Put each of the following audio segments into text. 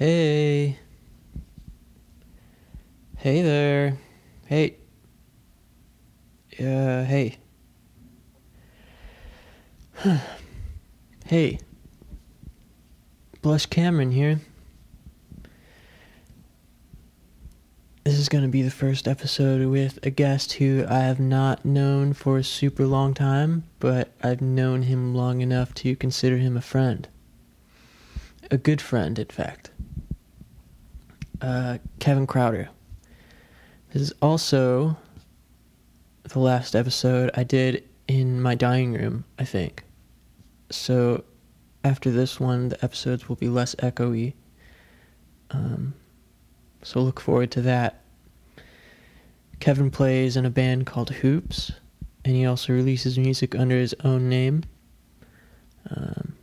Hey. Hey there. Hey. Uh, hey. hey. Blush Cameron here. This is going to be the first episode with a guest who I have not known for a super long time, but I've known him long enough to consider him a friend. A good friend, in fact. Uh, Kevin Krauter. This is also the last episode I did in my dining room, I think. So after this one, the episodes will be less echoey. Um, so look forward to that. Kevin plays in a band called Hoops, and he also releases music under his own name. Um,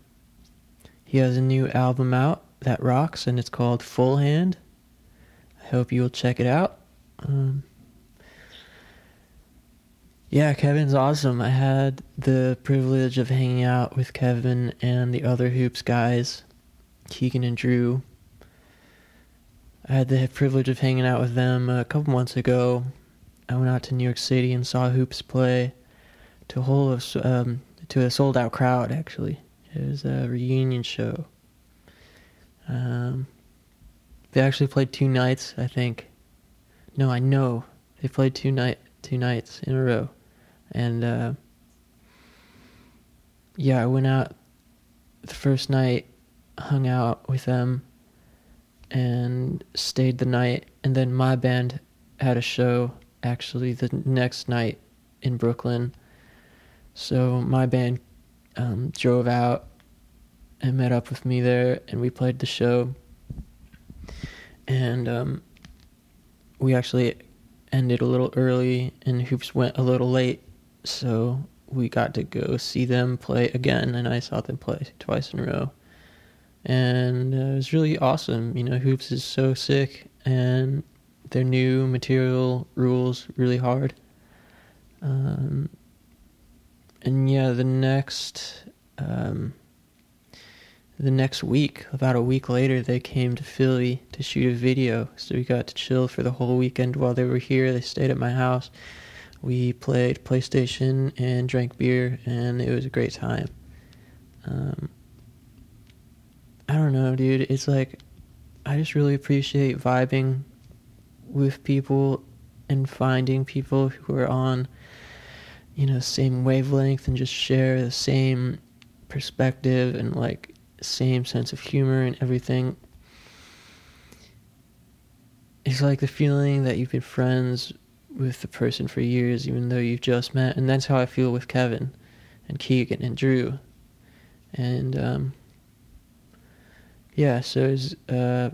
he has a new album out that rocks, and it's called Full Hand. Hope you will check it out. Um, yeah, Kevin's awesome. I had the privilege of hanging out with Kevin and the other Hoops guys, Keegan and Drew. I had the privilege of hanging out with them a couple months ago. I went out to New York City and saw Hoops play to a whole um, to a sold out crowd. Actually, it was a reunion show. Um, they actually played two nights, I think. No, I know they played two night two nights in a row, and uh, yeah, I went out the first night, hung out with them and stayed the night. And then my band had a show actually the next night in Brooklyn. So my band um, drove out and met up with me there, and we played the show. And um, we actually ended a little early, and Hoops went a little late. So we got to go see them play again, and I saw them play twice in a row and uh, it was really awesome. You know, hoops is so sick, and their new material rules really hard. Um, and yeah, the next um, the next week, about a week later, they came to Philly to shoot a video. So we got to chill for the whole weekend while they were here. They stayed at my house. We played PlayStation and drank beer, and it was a great time. Um, I don't know, dude. It's like I just really appreciate vibing with people and finding people who are on you know same wavelength and just share the same perspective and like same sense of humor and everything. It's like the feeling that you've been friends with the person for years even though you've just met and that's how I feel with Kevin and Keegan and Drew. And um yeah, so it was, uh,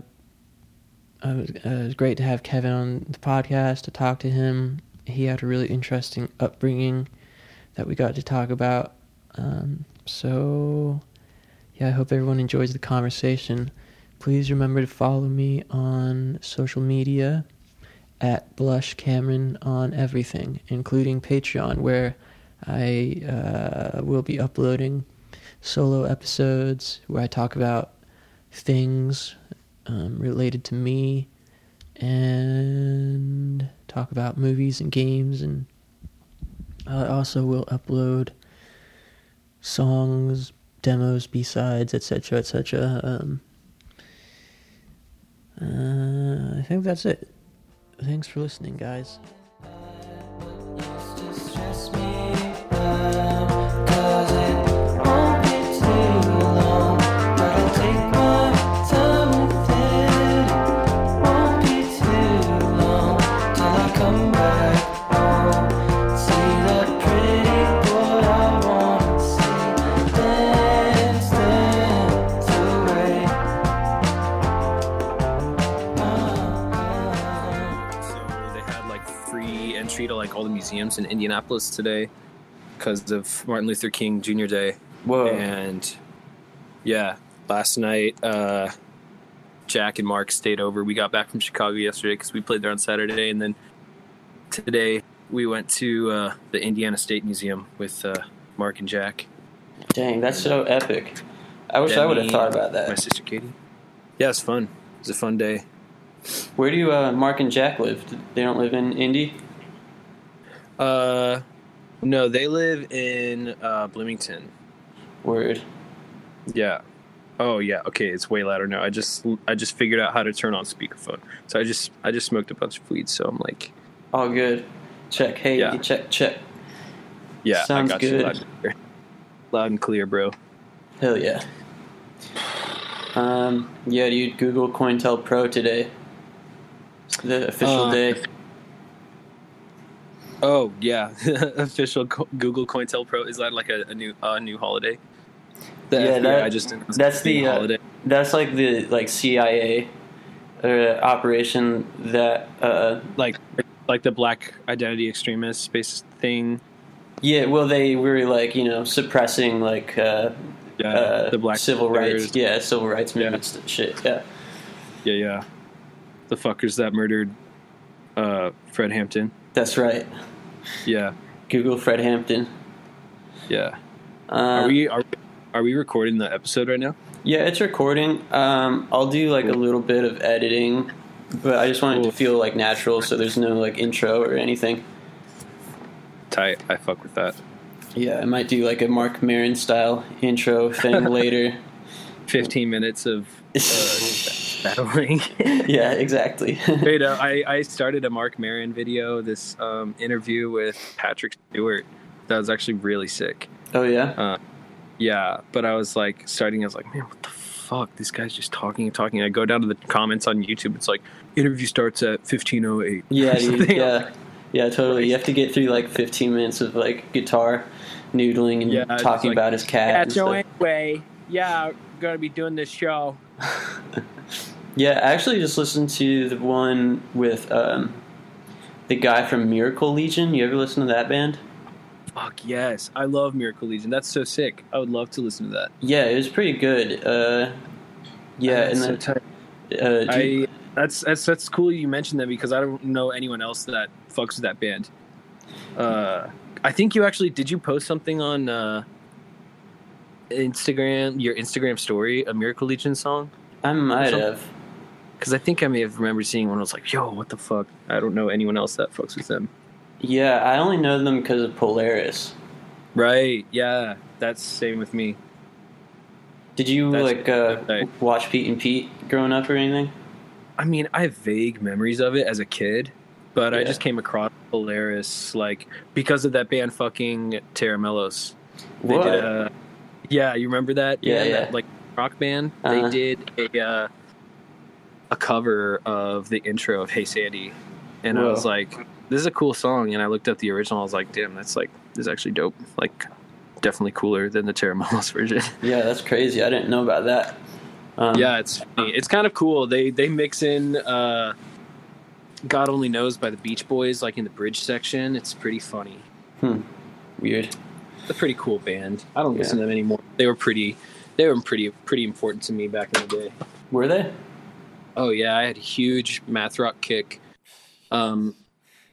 it was, uh, it was great to have Kevin on the podcast to talk to him. He had a really interesting upbringing that we got to talk about. Um, so, yeah, I hope everyone enjoys the conversation. Please remember to follow me on social media at Blush Cameron on everything, including Patreon, where I uh, will be uploading solo episodes where I talk about things um, related to me and talk about movies and games and I also will upload songs, demos, B-sides, etc., etc. Um, uh, I think that's it. Thanks for listening, guys. Museums in Indianapolis today because of Martin Luther King Jr. Day. Whoa. And yeah, last night, uh, Jack and Mark stayed over. We got back from Chicago yesterday because we played there on Saturday. And then today we went to uh, the Indiana State Museum with uh, Mark and Jack. Dang, that's so epic. I wish Demi, I would have thought about that. My sister Katie. Yeah, it's fun. It was a fun day. Where do uh, Mark and Jack live? They don't live in Indy. Uh, no, they live in uh, Bloomington. Word. Yeah. Oh yeah. Okay, it's way louder now. I just I just figured out how to turn on speakerphone. So I just I just smoked a bunch of weed. So I'm like, All good. Check. Hey, Yeah. check, check. yeah, Sounds I got good. loud and, clear. loud and clear, bro. Hell yeah. Um, yeah, dude, Google CoinTelPro today. The official Uh, day. Oh yeah, official Co- Google CoinTelPro is that like a, a new a new holiday? The Yeah, FBI that- just that's the, uh. That's like the like CIA uh, operation that uh, like like the black identity extremist space thing. yeah, well they were like, you know, suppressing like uh, Yeah, uh, the black civil rights, yeah, civil rights movements and shit. Yeah. Yeah, yeah. The fuckers that murdered uh, Fred Hampton. That's right. Yeah, Google Fred Hampton. yeah. Uh, Are we are are we recording the episode right now? Yeah, it's recording. Um, I'll do like a little bit of editing, but I just want it to feel like natural, so there's no like intro or anything. Tight. I fuck with that. Yeah, I might do like a Marc Maron style intro thing later. Fifteen minutes of uh, battling. yeah, exactly. Wait, uh, I I started a Marc Maron video. This um, interview with Patrick Stewart. That was actually really sick. oh yeah. Yeah, but I was like starting. I was like, man, what the fuck? This guy's just talking and talking. I go down to the comments on YouTube. It's like interview starts at fifteen oh eight. Yeah, dude. Yeah, yeah, totally. You have to get through like 15 minutes of like guitar noodling and Yeah, talking like, about his cat. and stuff. anyway, yeah, gonna be doing this show. Yeah, I actually just listened to the one with um, the guy from Miracle Legion. You ever listen to that band? Fuck yes, I love Miracle Legion. That's so sick. I would love to listen to that. Yeah, it was pretty good. Uh, yeah, and That's so then uh, you- I that's that's that's cool you mentioned that because I don't know anyone else that fucks with that band. Uh, I think you actually did you post something on uh, Instagram, your Instagram story, a Miracle Legion song? I might have. Because I think I may have remembered seeing one. I was like, "Yo, what the fuck?" I don't know anyone else that fucks with them. Yeah, I only know them because of Polaris. Right? Yeah, that's same with me. Did you That's- like uh, watch Pete and Pete growing up or anything? I mean, I have vague memories of it as a kid, but I just came across Polaris like because of that band fucking Tera Melos. They What? did a yeah, you remember that? Yeah, yeah. That, like rock band. Uh-huh. They did a uh, a cover of the intro of Hey Sandy, and I was like, "This is a cool song." And I looked up the original. I was like, "Damn, that's like this is actually dope. Like, definitely cooler than the Tera Melos version." Yeah, that's crazy. I didn't know about that. Um, yeah, it's funny. it's kind of cool. They they mix in uh, God only knows by the Beach Boys, like in the bridge section. It's pretty funny. Hmm. Weird. It's a pretty cool band. I don't Yeah. listen to them anymore. They were pretty. They were pretty pretty important to me back in the day. Were they? Oh yeah, I had a huge math rock kick. Um,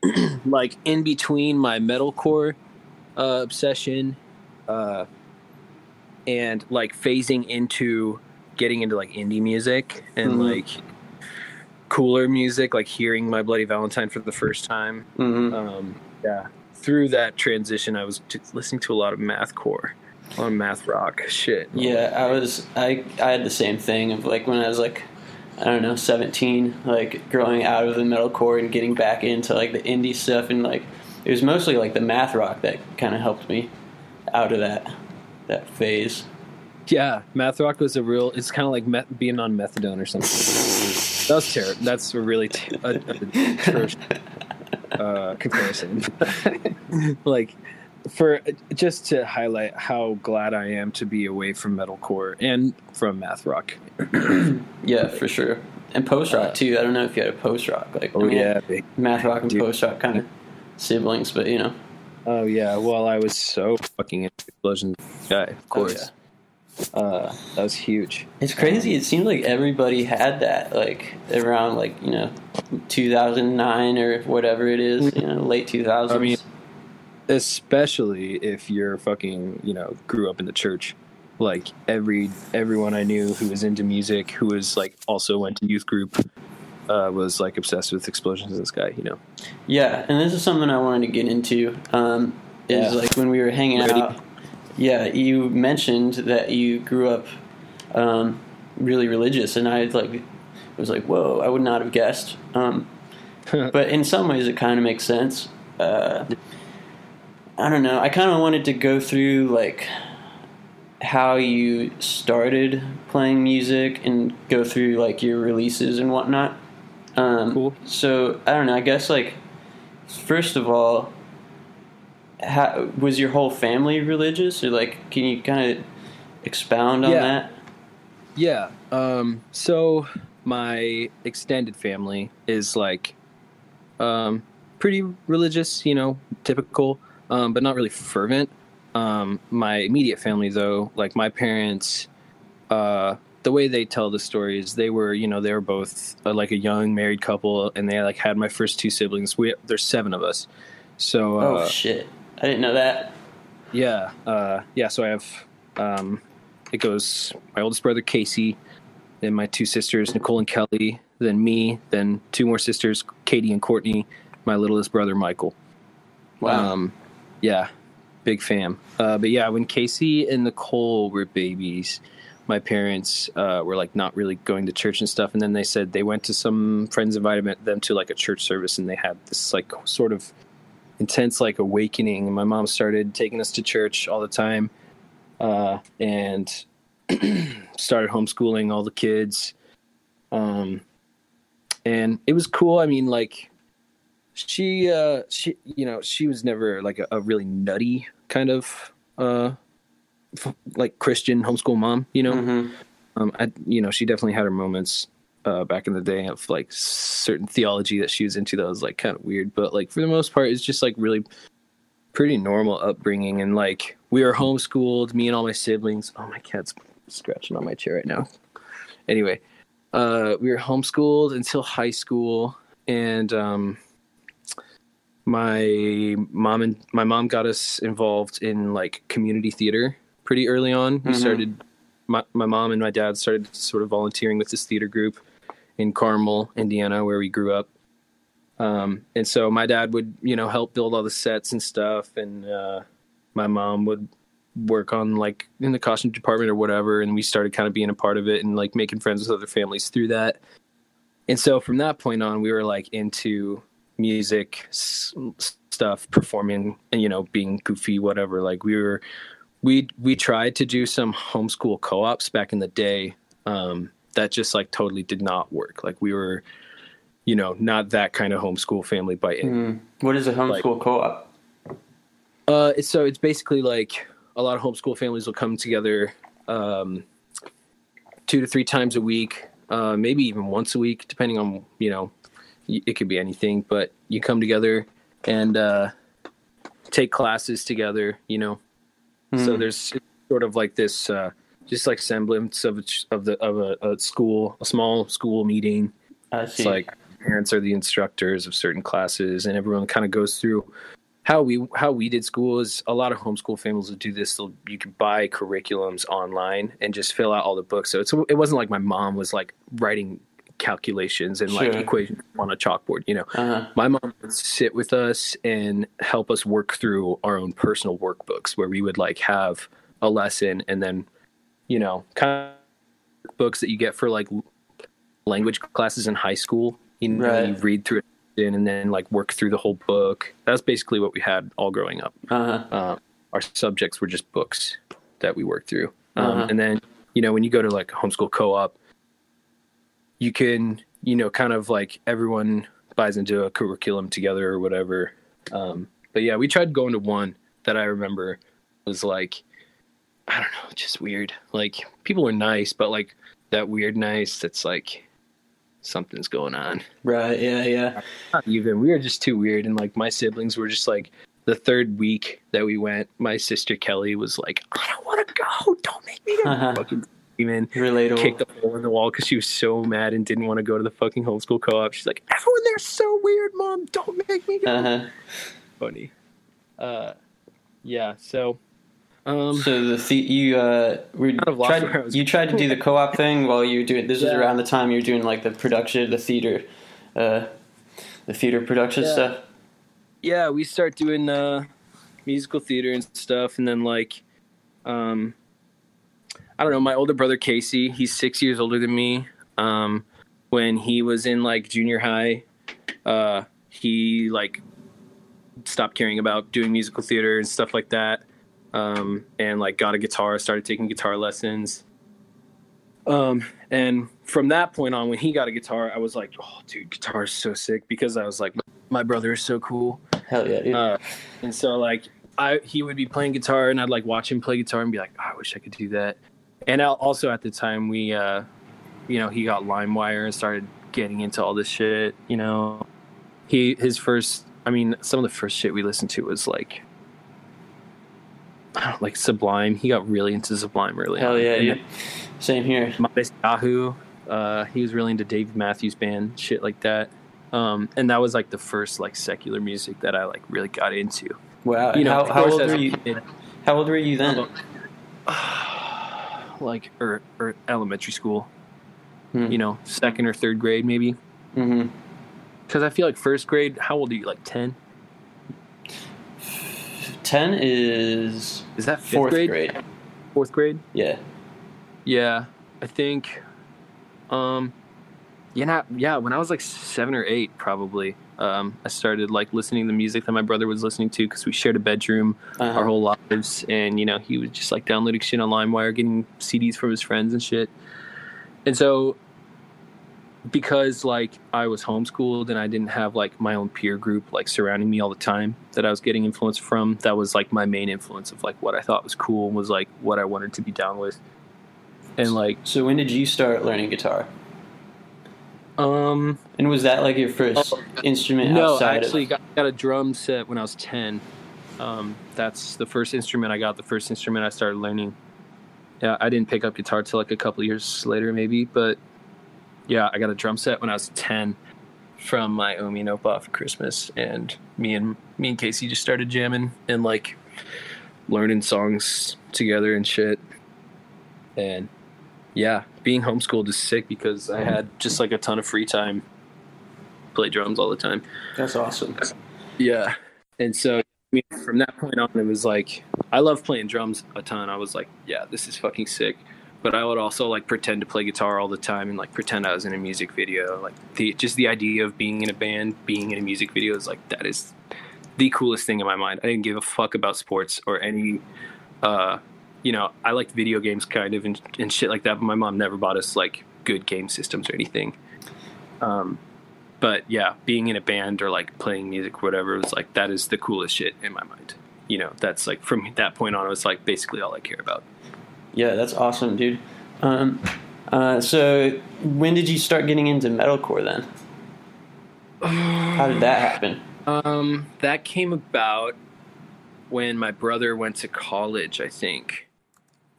like in between my metalcore uh, obsession, uh, and like phasing into getting into like indie music and Mhm. like cooler music, like hearing My Bloody Valentine for the first time. hmm Um, yeah, through that transition, I was listening to a lot of mathcore, a lot math rock shit. Yeah, I was. I I had the same thing of like when I was like, I don't know, seventeen, like growing out of the metalcore and getting back into like the indie stuff, and like it was mostly like the math rock that kind of helped me out of that that phase. Yeah, math rock was a real. It's kind of like being on methadone or something. That was terrible. That's a really t- a, a uh, comparison. like for just to highlight how glad I am to be away from metalcore and from math rock. Yeah, for sure. And post rock too. I don't know if you had a post rock like I mean, big. math rock and post rock kind of siblings, but you know, Oh yeah. Well, I was so fucking explosion guy. Of course. Uh, that was huge. It's crazy. It seems like everybody had that, like around like you know, two thousand nine or whatever it is, you know, late two thousands. I mean, especially if you're fucking, you know, grew up in the church. like every everyone I knew who was into music, who was like also went to youth group, uh, was like obsessed with Explosions in the Sky. You know. Yeah, and this is something I wanted to get into. Um, is Yeah. like when we were hanging Ready? out. Yeah, you mentioned that you grew up um, really religious, and I like was like, whoa, I would not have guessed. Um, but in some ways, it kind of makes sense. Uh, I don't know. I kind of wanted to go through like how you started playing music and go through like your releases and whatnot. Um, Cool. So I don't know. I guess like first of all, how, was your whole family religious, or like can you kind of expound on Yeah. that? Yeah. Um, so my extended family is like um, pretty religious, you know, typical, um, but not really fervent. Um, my immediate family, though, like my parents, uh, the way they tell the story is they were, you know, they were both uh, like a young married couple, and they like had my first two siblings. We there's seven of us, so uh, oh shit! I didn't know that. yeah, uh, yeah. So I have um, it goes my oldest brother Casey, then my two sisters Nicole and Kelly, then me, then two more sisters Katie and Courtney, my littlest brother Michael. Wow. Um, yeah, big fam. Uh, but yeah, when Casey and Nicole were babies, my parents uh, were like not really going to church and stuff, and then they said they went to some friends invited them to like a church service, and they had this like sort of intense like awakening. And my mom started taking us to church all the time, uh, and started homeschooling all the kids. Um, and it was cool. I mean, like she uh she you know she was never like a, a really nutty kind of uh f- like christian homeschool mom you know? Mhm. um i you know she definitely had her moments uh back in the day of like certain theology that she was into that was like kind of weird but like for the most part it's just like really pretty normal upbringing and like we were homeschooled me and all my siblings. Oh my cat's scratching on my chair right now. Anyway uh we were homeschooled until high school and um my mom and my mom got us involved in like community theater pretty early on. We Mhm. started my my mom and my dad started sort of volunteering with this theater group in Carmel, Indiana, where we grew up. Um, and so my dad would, you know, help build all the sets and stuff, and uh, my mom would work on like in the costume department or whatever. And we started kind of being a part of it and like making friends with other families through that. And so from that point on, we were like into music s- stuff, performing, and you know, being goofy, whatever. Like we were, we we tried to do some homeschool co-ops back in the day. Um, that just like totally did not work. Like we were, you know, not that kind of homeschool family by any Mm. What is a homeschool co-op? uh, it's, so it's basically like a lot of homeschool families will come together um, two to three times a week, uh, maybe even once a week, depending on you know, it could be anything. But you come together and uh, take classes together. You know, so Mm. there's sort of like this, uh, just like semblance of a, of the of a, a school, a small school meeting. I see. It's like parents are the instructors of certain classes, and everyone kind of goes through how we how we did school. Is a lot of homeschool families would do this. They'll, you could buy curriculums online and just fill out all the books. So it's it wasn't like my mom was like writing calculations and like Sure. equations on a chalkboard. You know, uh-huh. my mom would sit with us and help us work through our own personal workbooks where we would like have a lesson and then you know kind of books that you get for like language classes in high school you know Right. you read through it and then like work through the whole book that's basically what we had all growing up Uh-huh. uh, our subjects were just books that we worked through. Um, Uh-huh. And then, you know, when you go to like homeschool co-op, you can, you know, kind of like everyone buys into a curriculum together or whatever. Um, but yeah, we tried going to one that I remember was like, I don't know, just weird. Like people were nice, but like that weird nice that's like something's going on Right. Yeah. Yeah. not even we were just too weird and like my siblings were just like the third week that we went my sister kelly was like i don't want to go don't make me go Uh-huh. fucking screaming Relatable. kicked a hole in the wall because she was so mad and didn't want to go to the fucking homeschool co-op she's like everyone there's so weird mom don't make me go Uh-huh. funny uh yeah so Um, So the, the you uh we Kind of lost tried, where I was you tried to do the co-op thing while you were doing this was around the time you were doing like the production the theater uh the theater production Yeah. stuff. yeah, we start doing uh, musical theater and stuff, and then like, um, I don't know. My older brother Casey, he's six years older than me. Um, when he was in like junior high, uh, he like stopped caring about doing musical theater and stuff like that, um, and like got a guitar, started taking guitar lessons. Um, and from that point on, when he got a guitar, I was like, "Oh, dude, guitar is so sick!" Because I was like, "My brother is so cool." Hell yeah, dude. Uh, and so like I he would be playing guitar and I'd like watch him play guitar and be like, "Oh, I wish I could do that. And also at the time we, uh, you know, he got LimeWire and started getting into all this shit. You know, he his first, I mean, some of the first shit we listened to was like, I don't know, like Sublime. He got really into Sublime early. Hell on. yeah, And dude. Same here. Modest Yahoo. Uh, he was really into Dave Matthews Band, shit like that. Um, and that was like the first like secular music that I like really got into. Wow. You know, how, how old were you? How old were you then? like or, or elementary school, Hmm. you know, second or third grade maybe. hmm Because I feel like first grade. How old are you? Like ten? Ten is Is that fourth grade? grade? Fourth grade? Yeah. Yeah, I think. Um, yeah, yeah. When I was like seven or eight, probably, um, I started like listening to the music that my brother was listening to because we shared a bedroom Uh-huh. our whole lives, and you know he was just like downloading shit on LimeWire, getting CDs from his friends and shit. And so, because like I was homeschooled and I didn't have like my own peer group like surrounding me all the time that I was getting influence from, that was like my main influence of like what I thought was cool was like what I wanted to be down with. And like, So when did you start learning guitar? Um, And was that like your first instrument no, I actually of? got, got a drum set when I was 10. Um, that's the first instrument I got, the first instrument I started learning. Yeah, I didn't pick up guitar till like a couple years later, maybe, but yeah, I got a drum set when I was 10 from my Omi Nopa for Christmas, and me and me and Casey just started jamming and like learning songs together and shit. And yeah, being homeschooled is sick because I had just like a ton of free time, play drums all the time. That's awesome. Yeah. And so I mean, from that point on, it was like, I love playing drums a ton. I was like, yeah, this is fucking sick. But I would also like pretend to play guitar all the time and like pretend I was in a music video. Like the just the idea of being in a band, being in a music video is like that is the coolest thing in my mind. I didn't give a fuck about sports or any uh you know, I liked video games kind of and, and shit like that, but my mom never bought us like good game systems or anything. Um but yeah, being in a band or like playing music, or whatever, was like that is the coolest shit in my mind. You know, that's like from that point on, it was like basically all I care about. Yeah, that's awesome, dude. Um, uh, so when did you start getting into metalcore then? How did that happen? Um, that came about when my brother went to college, I think.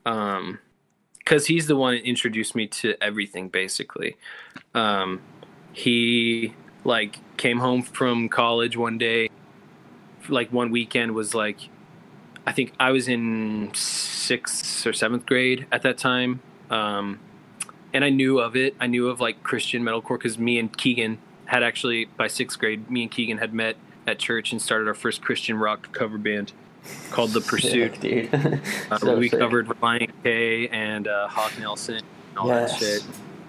Um, because he's the one that introduced me to everything, basically. Um, he like came home from college one day, like one weekend was like, I think I was in sixth or seventh grade at that time. Um, and I knew of it. I knew of like Christian metalcore because me and Keegan had actually by sixth grade, me and Keegan had met at church and started our first Christian rock cover band called The Pursuit. Sick, dude. Uh, So we sick. covered Relient K and uh, Hawk Nelson and all Yes. that shit.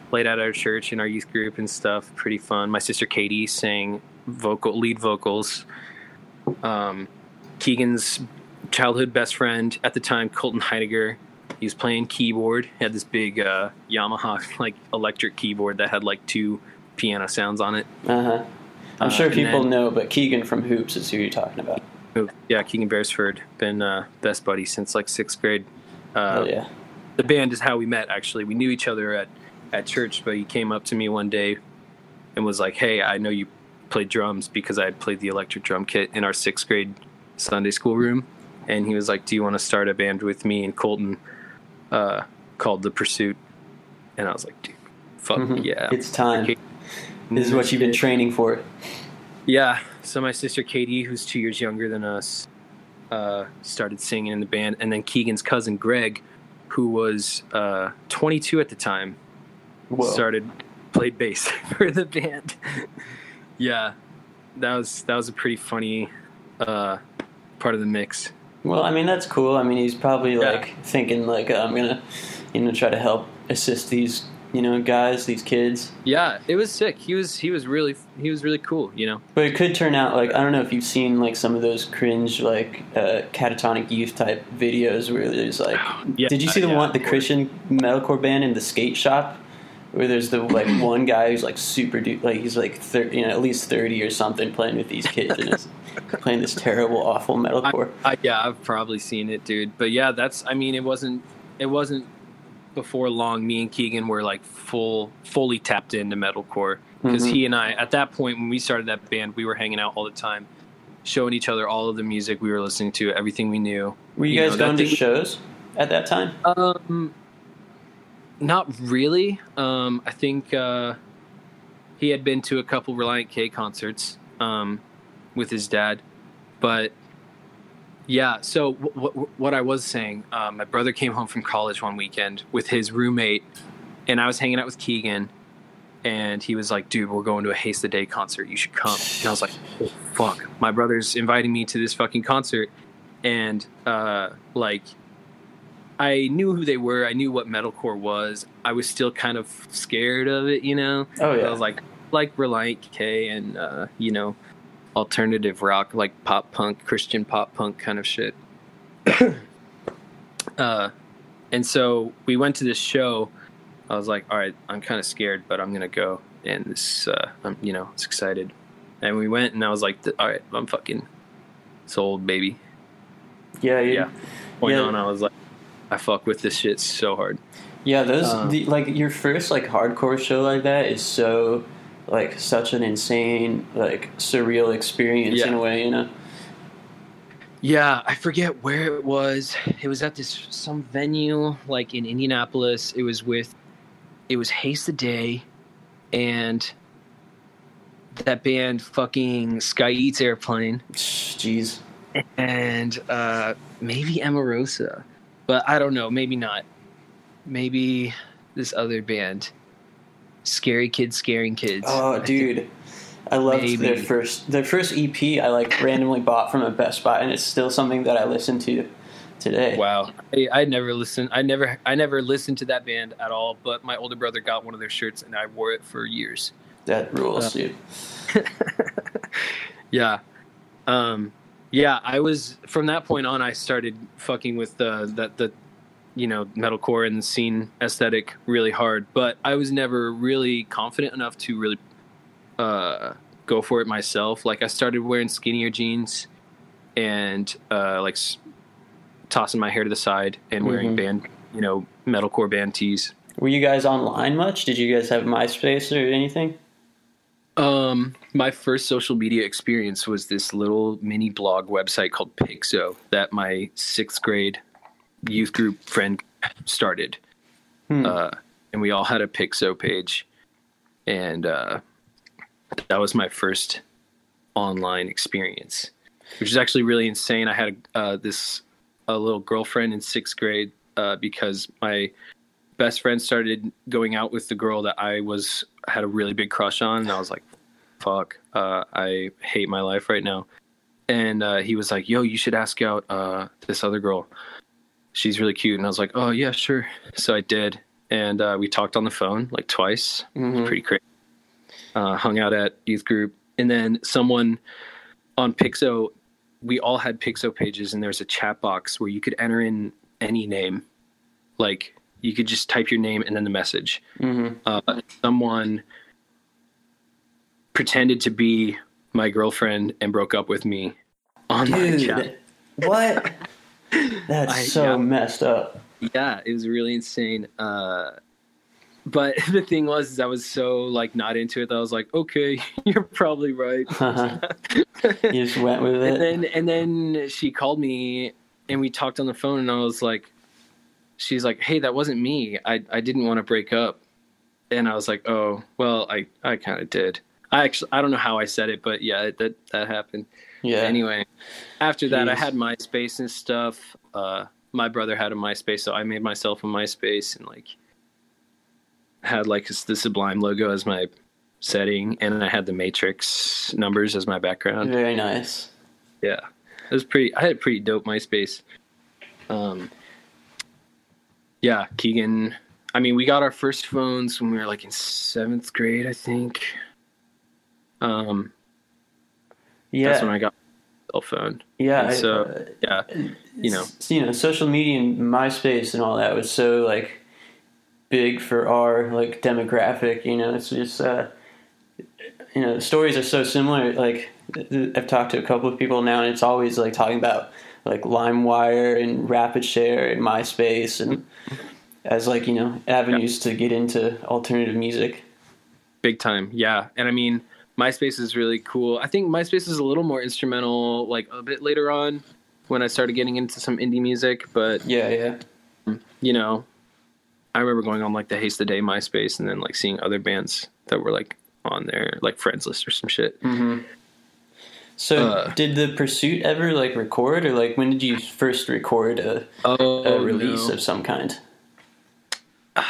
Played at our church in our youth group and stuff. Pretty fun. My sister Katie sang vocal lead vocals. Um, Keegan's childhood best friend at the time, Colton Heidegger. He was playing keyboard. He had this big uh, Yamaha like electric keyboard that had like two piano sounds on it. Uh-huh. I'm Uh, sure people then- know, but Keegan from Hoops is who you're talking about. Yeah, Keegan Beresford, been uh, best buddy since like sixth grade. Uh, oh yeah. the band is how we met actually we knew each other at at church but he came up to me one day and was like hey i know you play drums because i had played the electric drum kit in our sixth grade sunday school room and he was like do you want to start a band with me and colton uh, called the pursuit and i was like dude fuck Mhm. yeah It's time. This is what you've been training for. Yeah. So my sister Katie, who's two years younger than us, uh, started singing in the band, and then Keegan's cousin Greg, who was uh, 22 at the time, Whoa. started played bass for the band. yeah, that was that was a pretty funny uh, part of the mix. Well, I mean that's cool. I mean he's probably Yeah. like thinking like I'm gonna, you know, try to help assist these you know guys, these kids. Yeah, it was sick. He was he was really he was really cool. You know. But it could turn out like I don't know if you've seen like some of those cringe like uh, catatonic youth type videos where there's like. Yeah, Did you see the yeah, one the. Christian metalcore band in the skate shop? Where there's the like one guy who's like super du- like he's like thir- you know at least thirty or something playing with these kids and is playing this terrible awful metalcore. I, yeah, I've probably seen it, dude. But yeah, that's. I mean, it wasn't. It wasn't before long. Me and Keegan were like full, fully tapped into metalcore because Mhm. he and I, at that point when we started that band, we were hanging out all the time, showing each other all of the music we were listening to, everything we knew. Were you, You guys know, going to shows at that time? Um, not really. Um, I think uh, he had been to a couple Relient K concerts um, with his dad, but yeah. So w- w- what I was saying, uh, my brother came home from college one weekend with his roommate, and I was hanging out with Keegan, and he was like, "Dude, we're going to a Haste the Day concert. You should come." And I was like, oh, "Fuck!" My brother's inviting me to this fucking concert, and uh, like. I knew who they were. I knew what metalcore was. I was still kind of scared of it, you know. Oh yeah. I was like, like Relient K and uh, you know, alternative rock, like pop punk, Christian pop punk kind of shit. uh, and so we went to this show. I was like, all right, I'm kind of scared, but I'm gonna go. And this, uh, I'm, you know, it's excited. And we went, and I was like, all right, I'm fucking sold, baby. yeah, you- Yeah. Point Yeah. on, I was like, I fuck with this shit so hard. Yeah, those Um, the, like your first like hardcore show like that is so like such an insane like surreal experience in a way, you know. Yeah, I forget where it was. It was at this some venue like in Indianapolis. It was with it was Haste the Day and that band fucking Sky Eats Airplane Jeez. and uh maybe Amarosa. But I don't know, maybe not. Maybe this other band. Scary Kids Scaring Kids. Oh, I think- dude. I loved their Maybe. first their first EP I like randomly bought from a Best Buy and it's still something that I listen to today. Wow, I, I never listened. I never, I never listened to that band at all. But my older brother got one of their shirts, and I wore it for years. That rules, Uh, dude. Yeah, um, yeah. I was from that point on. I started fucking with the that the, you know, metalcore and the scene aesthetic really hard. But I was never really confident enough to really uh, go for it myself. Like I started wearing skinnier jeans and uh, like s- tossing my hair to the side and wearing Mhm. band, you know, metalcore band tees. Were you guys online much? Did you guys have MySpace or anything? Um, my first social media experience was this little mini blog website called Pixo that my sixth grade youth group friend started. Hmm. Uh, and we all had a Pixo page, and uh, that was my first online experience, which is actually really insane. I had uh, this a little girlfriend in sixth grade uh, because my best friend started going out with the girl that I was had a really big crush on, and I was like, "Fuck, uh, I hate my life right now." And uh, he was like, "Yo, you should ask out uh, this other girl. She's really cute." And I was like, "Oh yeah, sure." So I did, and uh, we talked on the phone like twice. It Mhm. was pretty crazy. Uh, hung out at youth group, and then someone on Pixo. We all had Pixo pages, and there was a chat box where you could enter in any name, like you could just type your name and then the message. Mhm. Uh, someone pretended to be my girlfriend and broke up with me on my chat. What? That's I- so yeah. messed up. Yeah, it was really insane. Uh, but the thing was, is I was so like not into it that I was like, okay, you're probably right. you just went with it. and then and then she called me and we talked on the phone and I was like she's like hey that wasn't me I I didn't want to break up and I was like oh well I I kind of did I actually I don't know how I said it, but yeah, that that happened. Yeah. Anyway, after that, I Jeez. had MySpace and stuff. Uh, my brother had a MySpace, so I made myself a MySpace and like had like the Sublime logo as my setting, and I had the Matrix numbers as my background. Very nice. Yeah, it was pretty. I had a pretty dope MySpace. Um, yeah, Keegan. I mean, we got our first phones when we were like in seventh grade, I think. Um, Yeah. that's when I got a cell phone. yeah. and so, uh, Yeah, you know, you know, social media and MySpace and all that was so like big for our like demographic. You know, it's just uh, you know the stories are so similar. Like I've talked to a couple of people now, and it's always like talking about like LimeWire and RapidShare and MySpace and as like you know avenues to get into alternative music. big time. Yeah, and I mean, MySpace is really cool. I think MySpace is a little more instrumental, like a bit later on when I started getting into some indie music. But Yeah, yeah. you know, I remember going on like the Haste the Day MySpace and then like seeing other bands that were like on there, like Friends List or some shit. So, Uh, did the Pursuit ever like record, or like when did you first record a, Oh, a release no. of some kind?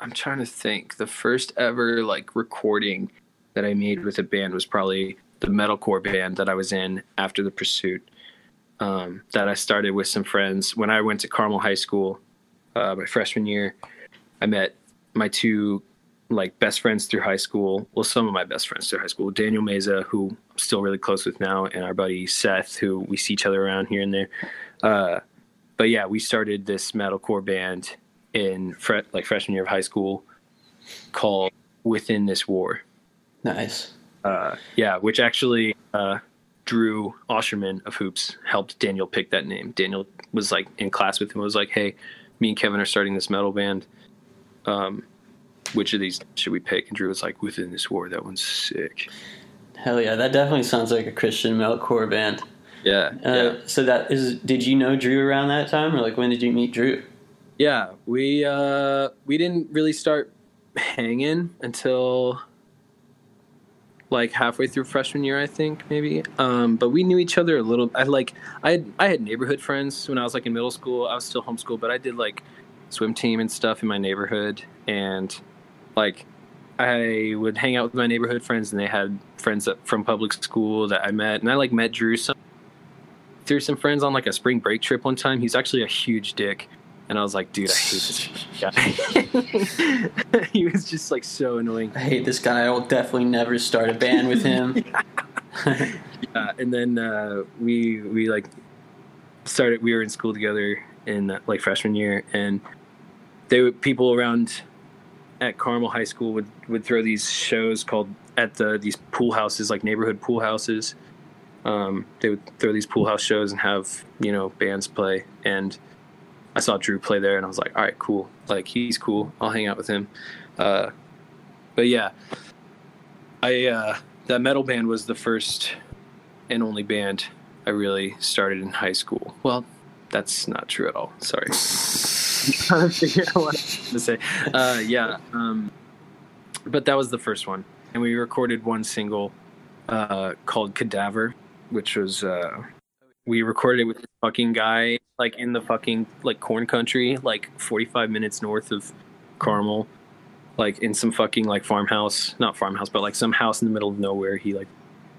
I'm trying to think. The first ever like recording that I made with a band was probably the metalcore band that I was in after the Pursuit. Um, that I started with some friends when I went to Carmel High School, uh, my freshman year. I met my two like best friends through high school. Well, some of my best friends through high school. Daniel Meza, who I'm still really close with now, and our buddy Seth, who we see each other around here and there. Uh, but yeah, we started this metalcore band in fre- like freshman year of high school called Within This War. Nice. Uh, yeah, which actually uh, Drew Auscherman of Hoops helped Daniel pick that name. Daniel was like in class with him. Was like, "Hey, me and Kevin are starting this metal band. Um, which of these should we pick?" And Drew was like, "Within This War. That one's sick." Hell yeah, that definitely sounds like a Christian metalcore band. Yeah, Uh, yeah. So that is. Did you know Drew around that time, or like when did you meet Drew? Yeah, we uh we didn't really start hanging until like halfway through freshman year, I think maybe. Um, but we knew each other a little. I like I had, I had neighborhood friends when I was like in middle school. I was still homeschooled, but I did like swim team and stuff in my neighborhood, and like I would hang out with my neighborhood friends, and they had friends that, from public school that I met, and I like met Drew some through some friends on like a spring break trip one time. He's actually a huge dick. And I was like, dude, I hate this guy. he was just like so annoying. I hate this guy. I will definitely never start a band with him. Uh, and then uh, we we like started. We were in school together in uh, like freshman year, and they were, people around at Carmel High School would would throw these shows called at the these pool houses, like neighborhood pool houses. Um, they would throw these pool house shows and have you know bands play, and I saw Drew play there, and I was like, all right, cool. Like he's cool. I'll hang out with him. Uh, but yeah, I uh, that metal band was the first and only band I really started in high school. Well, that's not true at all. Sorry. Trying to figure out what to say. Uh, yeah, um, but that was the first one, and we recorded one single uh, called "Cadaver," which was uh, we recorded it with this fucking guy like in the fucking like corn country, like 45 minutes north of Carmel, like in some fucking like farmhouse, not farmhouse, but like some house in the middle of nowhere. He like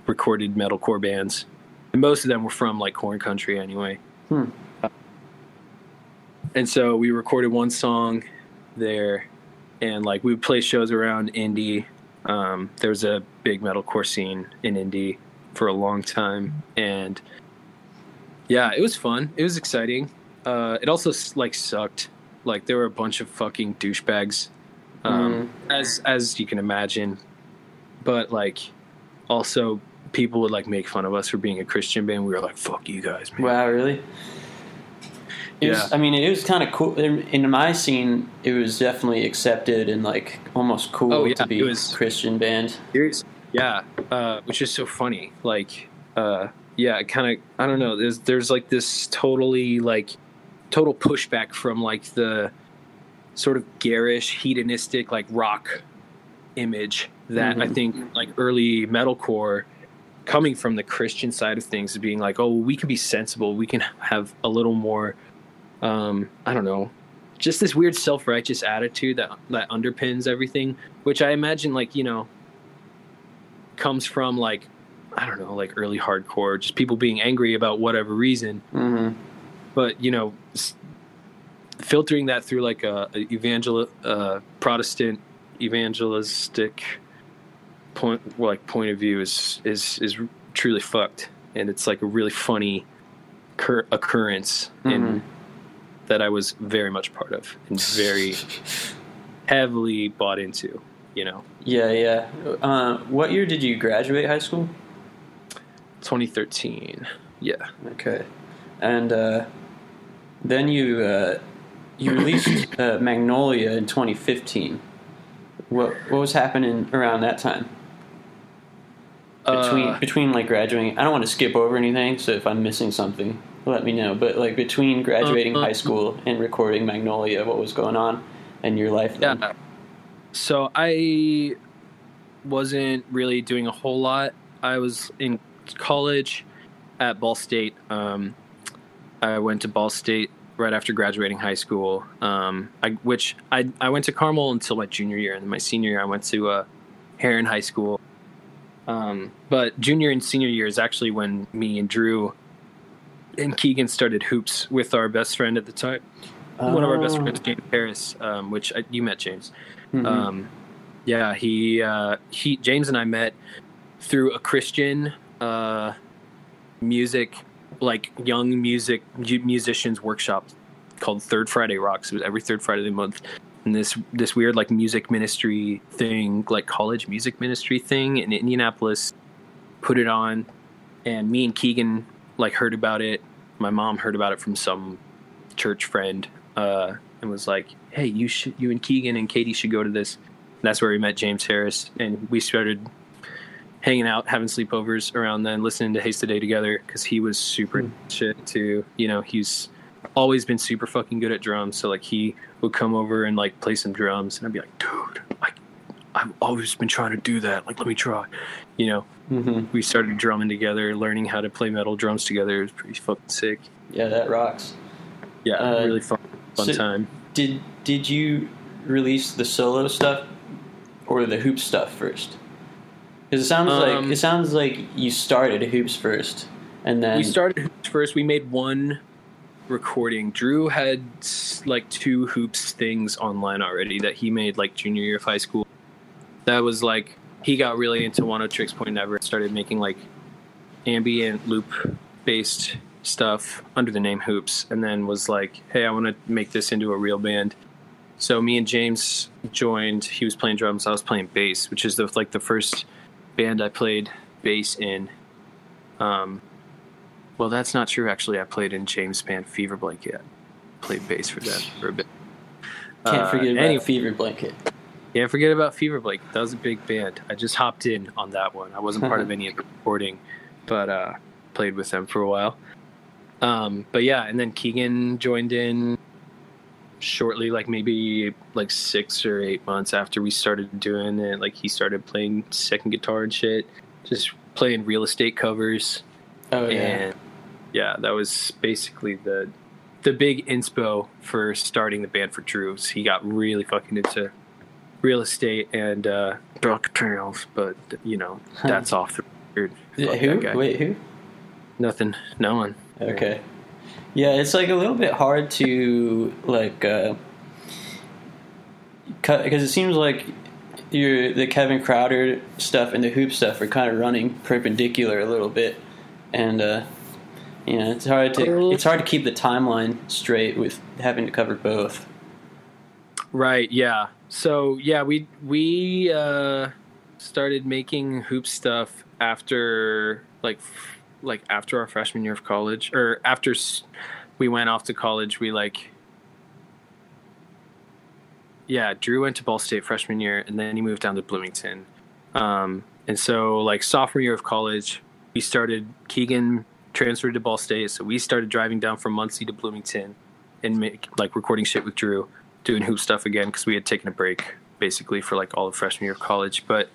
recorded metalcore bands, and most of them were from like corn country anyway. Hmm. And so we recorded one song there, and like we would play shows around Indy. Um, there was a big metalcore scene in Indy for a long time, and yeah, it was fun. It was exciting. Uh, it also like sucked. Like there were a bunch of fucking douchebags, um, as as you can imagine. But like, also people would like make fun of us for being a Christian band. We were like, "Fuck you guys, man." wow, really? It Yeah. was, I mean, it was kind of cool. In my scene, it was definitely accepted and like almost cool Oh, yeah, to be a Christian band. Serious? Yeah, uh, which is so funny. Like, uh, yeah, kind of. I don't know. There's there's like this totally like total pushback from like the sort of garish, hedonistic like rock image that I Mhm. think like early metalcore coming from the Christian side of things is being like, oh, we can be sensible, we can have a little more, um, I don't know, just this weird self righteous attitude that that underpins everything, which I imagine like you know comes from like I don't know, like early hardcore, just people being angry about whatever reason Mm-hmm. but you know s- filtering that through like a, a evangel uh, protestant evangelistic point like point of view is is is truly fucked and it's like a really funny cur- occurrence Mhm. in that i was very much part of and very heavily bought into you know Yeah, yeah. Uh, what year did you graduate high school? 2013 yeah Okay, and uh, then you uh, you released uh, Magnolia in 2015. What what was happening around that time? Between Uh, between like graduating, I don't want to skip over anything. So if I'm missing something, let me know. But like between graduating Uh, uh, high school and recording Magnolia, what was going on in your life? then? Yeah. So I wasn't really doing a whole lot. I was in college at Ball State. Um, I went to Ball State right after graduating high school. Um, I, which I I went to Carmel until my junior year, and then my senior year I went to uh, Herron High School. Um, but junior and senior year is actually when me and Drew and Keegan started hoops with our best friend at the time one of our best Oh. friends, James Harris, um, which I, you met James. Mhm. Um, yeah, he uh, he James and I met through a Christian uh, music, like young music musicians workshop called Third Friday Rocks. It was every third Friday of the month, and this this weird like music ministry thing, like college music ministry thing in Indianapolis, put it on, and me and Keegan like heard about it. My mom heard about it from some church friend uh, and was like, "Hey, you should, you and Keegan and Katie should go to this." And that's where we met James Harris, and we started hanging out, having sleepovers around then, listening to Haste the Day together because he was super shit too. You know, he's always been super fucking good at drums. So like he would come over and like play some drums, and I'd be like, "Dude, like I've always been trying to do that. Like, let me try." You know, Mhm. we started drumming together, learning how to play metal drums together. It was pretty fucking sick. Yeah, that rocks. Yeah, Uh, really fun, fun so- time. Did did you release the solo stuff or the hoop stuff first? Because it sounds like Um, it sounds like you started hoops first, and then we started hoops first. We made one recording. Drew had like two hoops things online already that he made like junior year of high school. That was like he got really into Oneohtrix Point Never and started making like ambient loop based stuff under the name Hoops, and then was like, "Hey, I want to make this into a real band." So me and James joined. He was playing drums. I was playing bass, which is the like the first band I played bass in. Um, well, that's not true. Actually, I played in James' band Fever Blanket. Played bass for them for a bit. can't Uh, forget about anyway, Fever Blanket. can't forget about Fever Blanket. That was a big band. I just hopped in on that one. I wasn't part of any of the recording, but uh, played with them for a while. Um, but yeah, and then Keegan joined in shortly, like maybe like six or eight months after we started doing it. Like he started playing second guitar and shit, just playing real estate covers. Oh yeah, And yeah, that was basically the the big inspo for starting the band for Drew. He got really fucking into real estate and uh trails, but you know, that's off the record. Who? Wait, who? Nothing. No one. Okay. Yeah, it's like a little bit hard to like uh cut because it seems like your the Kevin Krauter stuff and the hoop stuff are kind of running perpendicular a little bit, and uh, you know it's hard to it's hard to keep the timeline straight with having to cover both. Right, yeah. So yeah, we we uh started making hoop stuff after like f- like after our freshman year of college or after we went off to college, we like yeah, Drew went to Ball State freshman year and then he moved down to Bloomington. Um and so like sophomore year of college, we started Keegan transferred to Ball State, so we started driving down from Muncie to Bloomington and make like recording shit with Drew doing hoop stuff again because we had taken a break basically for like all of freshman year of college. But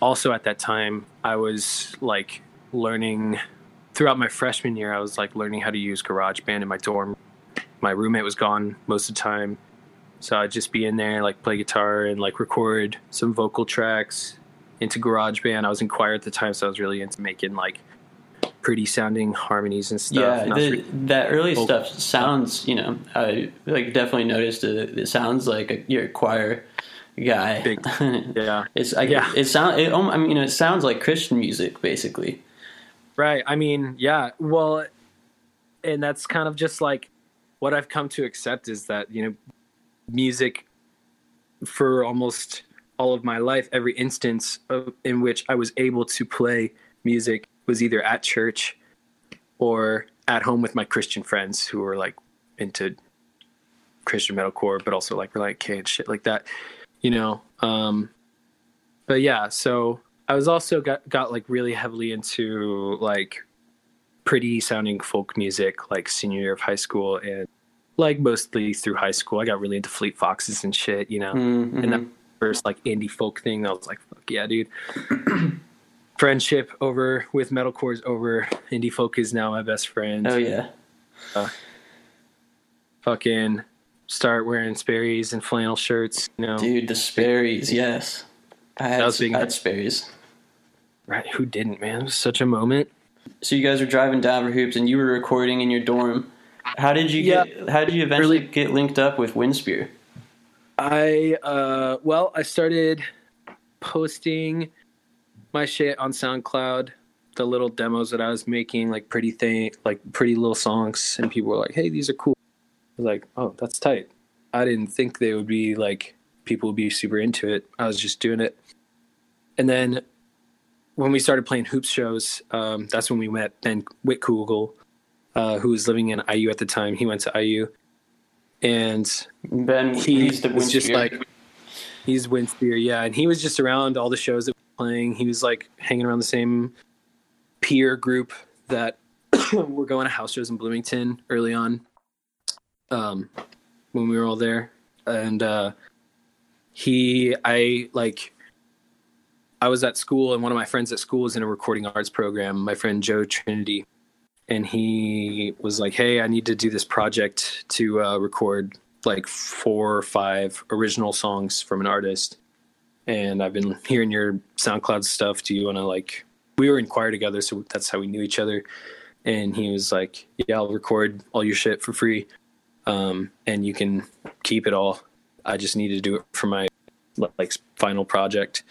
also at that time, I was like learning throughout my freshman year. I was like learning how to use GarageBand in my dorm. My roommate was gone most of the time, so I'd just be in there like play guitar and like record some vocal tracks into GarageBand. I was in choir at the time, so I was really into making like pretty sounding harmonies and stuff. Yeah, And the, that early vocal. stuff sounds, you know, I like definitely noticed it. It sounds like a, you're a choir guy. Big- yeah. it's I, Yeah. It sound. It, I mean, you know, it sounds like Christian music, basically. Right. I mean, yeah. Well, and that's kind of just like what I've come to accept is that, you know, music for almost all of my life, every instance of, in which I was able to play music was either at church or at home with my Christian friends who were like into Christian metalcore, but also like Relient K and shit like that, you know. Um, but yeah, so I was also got got like really heavily into like pretty sounding folk music like senior year of high school and like mostly through high school. I got really into Fleet Foxes and shit, you know. Mm-hmm. And that first like indie folk thing, I was like, fuck yeah, dude. Friendship over with metalcore is over. Indie folk is now my best friend. oh yeah, Fucking start wearing Sperry's and flannel shirts, you know. dude, the Sperry's. Yes, I had, That was big. I had Sperry's. Right, who didn't, man? It was such a moment. So you guys were driving down for hoops, and you were recording in your dorm. How did you get? How did you eventually Really- get linked up with Winspear? I uh well, I started posting my shit on SoundCloud, the little demos that I was making, like pretty thing, like pretty little songs, and people were like, "Hey, these are cool." I was like, "Oh, that's tight." I didn't think they would be like people would be super into it. I was just doing it, and then when we started playing hoops shows, um, that's when we met Ben Whitkugel, uh, who was living in IU at the time. He went to IU, and Ben, he he's the was just like he's Winspear, yeah, and he was just around all the shows that we were playing. He was like hanging around the same peer group that were going to house shows in Bloomington early on, um, when we were all there, and uh, he, I like. I was at school, and one of my friends at school was in a recording arts program. My friend Joe Trinity, and he was like, "Hey, I need to do this project to uh, record like four or five original songs from an artist." And I've been hearing your SoundCloud stuff. Do you want to like? We were in choir together, so that's how we knew each other. And he was like, "Yeah, I'll record all your shit for free, um, and you can keep it all. I just need to do it for my like final project."